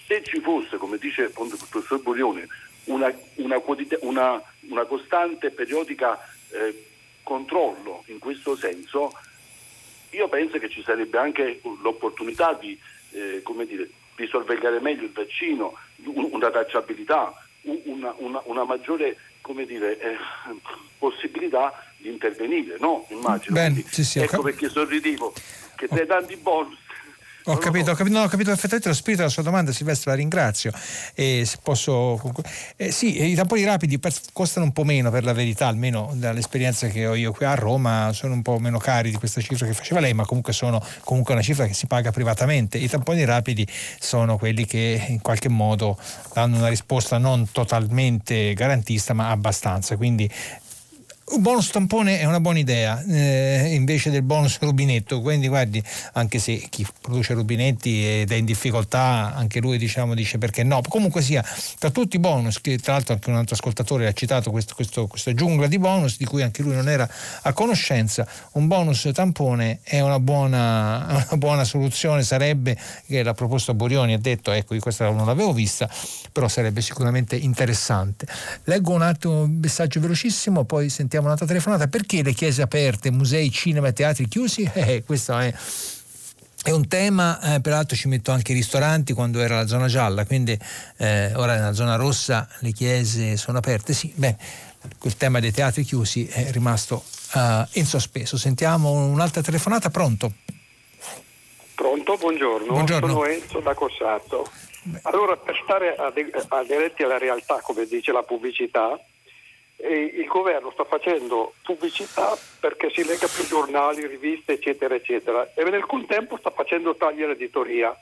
Se ci fosse, come dice appunto il professor Burione, una, una, una, una costante periodica eh, controllo in questo senso, io penso che ci sarebbe anche l'opportunità di, eh, dire, di sorvegliare meglio il vaccino, una tracciabilità, una, una, una maggiore dire, eh, possibilità di intervenire, no? Immagino. Bene, sì, sì, ecco perché sorridevo, che tra i tanti bonus ho capito, ho capito, no, ho capito perfettamente lo spirito della sua domanda, Silvestro, la ringrazio. E se posso, eh, sì, i tamponi rapidi costano un po' meno per la verità, almeno dall'esperienza che ho io qui a Roma, sono un po' meno cari di questa cifra che faceva lei, ma comunque sono comunque una cifra che si paga privatamente. I tamponi rapidi sono quelli che in qualche modo danno una risposta non totalmente garantista, ma abbastanza. Quindi un bonus tampone è una buona idea eh, invece del bonus rubinetto, quindi guardi, anche se chi produce rubinetti ed è in difficoltà, anche lui diciamo, dice perché no. Comunque sia, tra tutti i bonus, che tra l'altro anche un altro ascoltatore ha citato questo, questo, questa giungla di bonus di cui anche lui non era a conoscenza, un bonus tampone è una buona, una buona soluzione, sarebbe, che la proposta Borioni ha detto, ecco io questa non l'avevo vista, però sarebbe sicuramente interessante. Leggo un attimo un messaggio velocissimo, poi sentiamo sentiamo un'altra telefonata. Perché le chiese aperte, musei, cinema e teatri chiusi? Eh, questo è è un tema, eh, peraltro ci metto anche i ristoranti quando era la zona gialla, quindi eh, ora nella zona rossa le chiese sono aperte. Sì, beh, quel tema dei teatri chiusi è rimasto uh, in sospeso. Sentiamo un'altra telefonata, pronto? Pronto, buongiorno. buongiorno. Sono Enzo da Cossato. Allora, per stare aderenti alla realtà, come dice la pubblicità, e il governo sta facendo pubblicità perché si lega più giornali, riviste, eccetera, eccetera, e nel contempo sta facendo tagli all'editoria.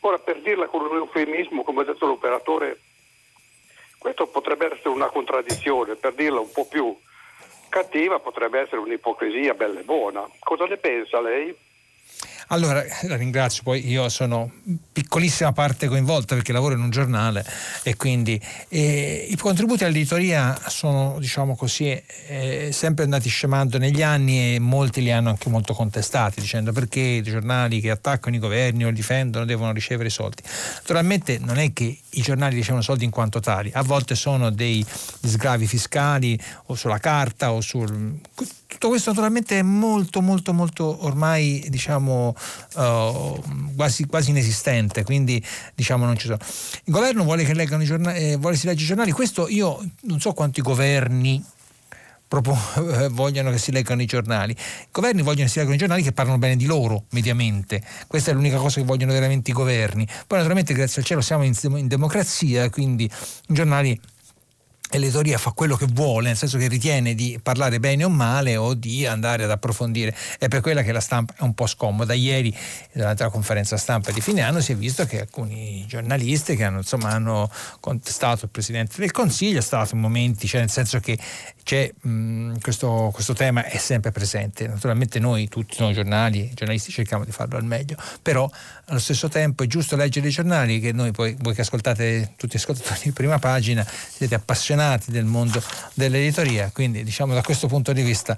Ora, per dirla con un eufemismo, come ha detto l'operatore, questo potrebbe essere una contraddizione, per dirla un po' più cattiva potrebbe essere un'ipocrisia bella e buona. Cosa ne pensa lei? Allora, la ringrazio, poi io sono piccolissima parte coinvolta perché lavoro in un giornale e quindi eh, i contributi all'editoria sono, diciamo così, eh, sempre andati scemando negli anni e molti li hanno anche molto contestati dicendo perché i giornali che attaccano i governi o li difendono devono ricevere soldi. Naturalmente non è che i giornali ricevono soldi in quanto tali, a volte sono dei sgravi fiscali o sulla carta o sul tutto questo naturalmente è molto molto molto ormai diciamo uh, quasi, quasi, inesistente quindi diciamo non ci sono il governo vuole che leggano i giornali eh, vuole si legge i giornali questo io non so quanti governi proprio eh, vogliono che si leggano i giornali. I governi vogliono che si leggano i giornali che parlano bene di loro, mediamente. Questa è l'unica cosa che vogliono veramente i governi. Poi naturalmente grazie al cielo siamo in, in democrazia, quindi i giornali e l'editoria fa quello che vuole, nel senso che ritiene di parlare bene o male o di andare ad approfondire. È per quella che la stampa è un po' scomoda. Ieri, durante la conferenza stampa di fine anno, si è visto che alcuni giornalisti che hanno, insomma, hanno contestato il Presidente del Consiglio, è stato momenti, cioè nel senso che mh, questo, questo, tema è sempre presente. Naturalmente noi, tutti noi giornali, giornalisti, cerchiamo di farlo al meglio, però allo stesso tempo è giusto leggere i giornali che noi poi, voi che ascoltate, tutti gli ascoltatori di prima pagina, siete appassionati del mondo dell'editoria, quindi diciamo da questo punto di vista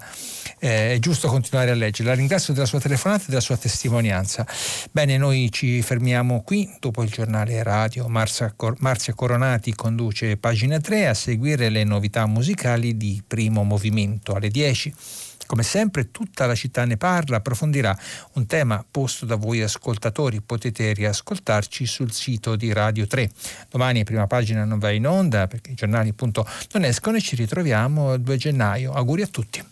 eh, è giusto continuare a leggere. La ringrazio della sua telefonata e della sua testimonianza. Bene, noi ci fermiamo qui, dopo il giornale radio Marzia, Cor- Marzia Coronati conduce pagina 3 a seguire le novità musicali di primo movimento alle 10. Come sempre tutta la città ne parla, approfondirà un tema posto da voi ascoltatori, potete riascoltarci sul sito di Radio 3. Domani prima pagina non va in onda perché i giornali appunto non escono e ci ritroviamo il 2 gennaio. Auguri a tutti.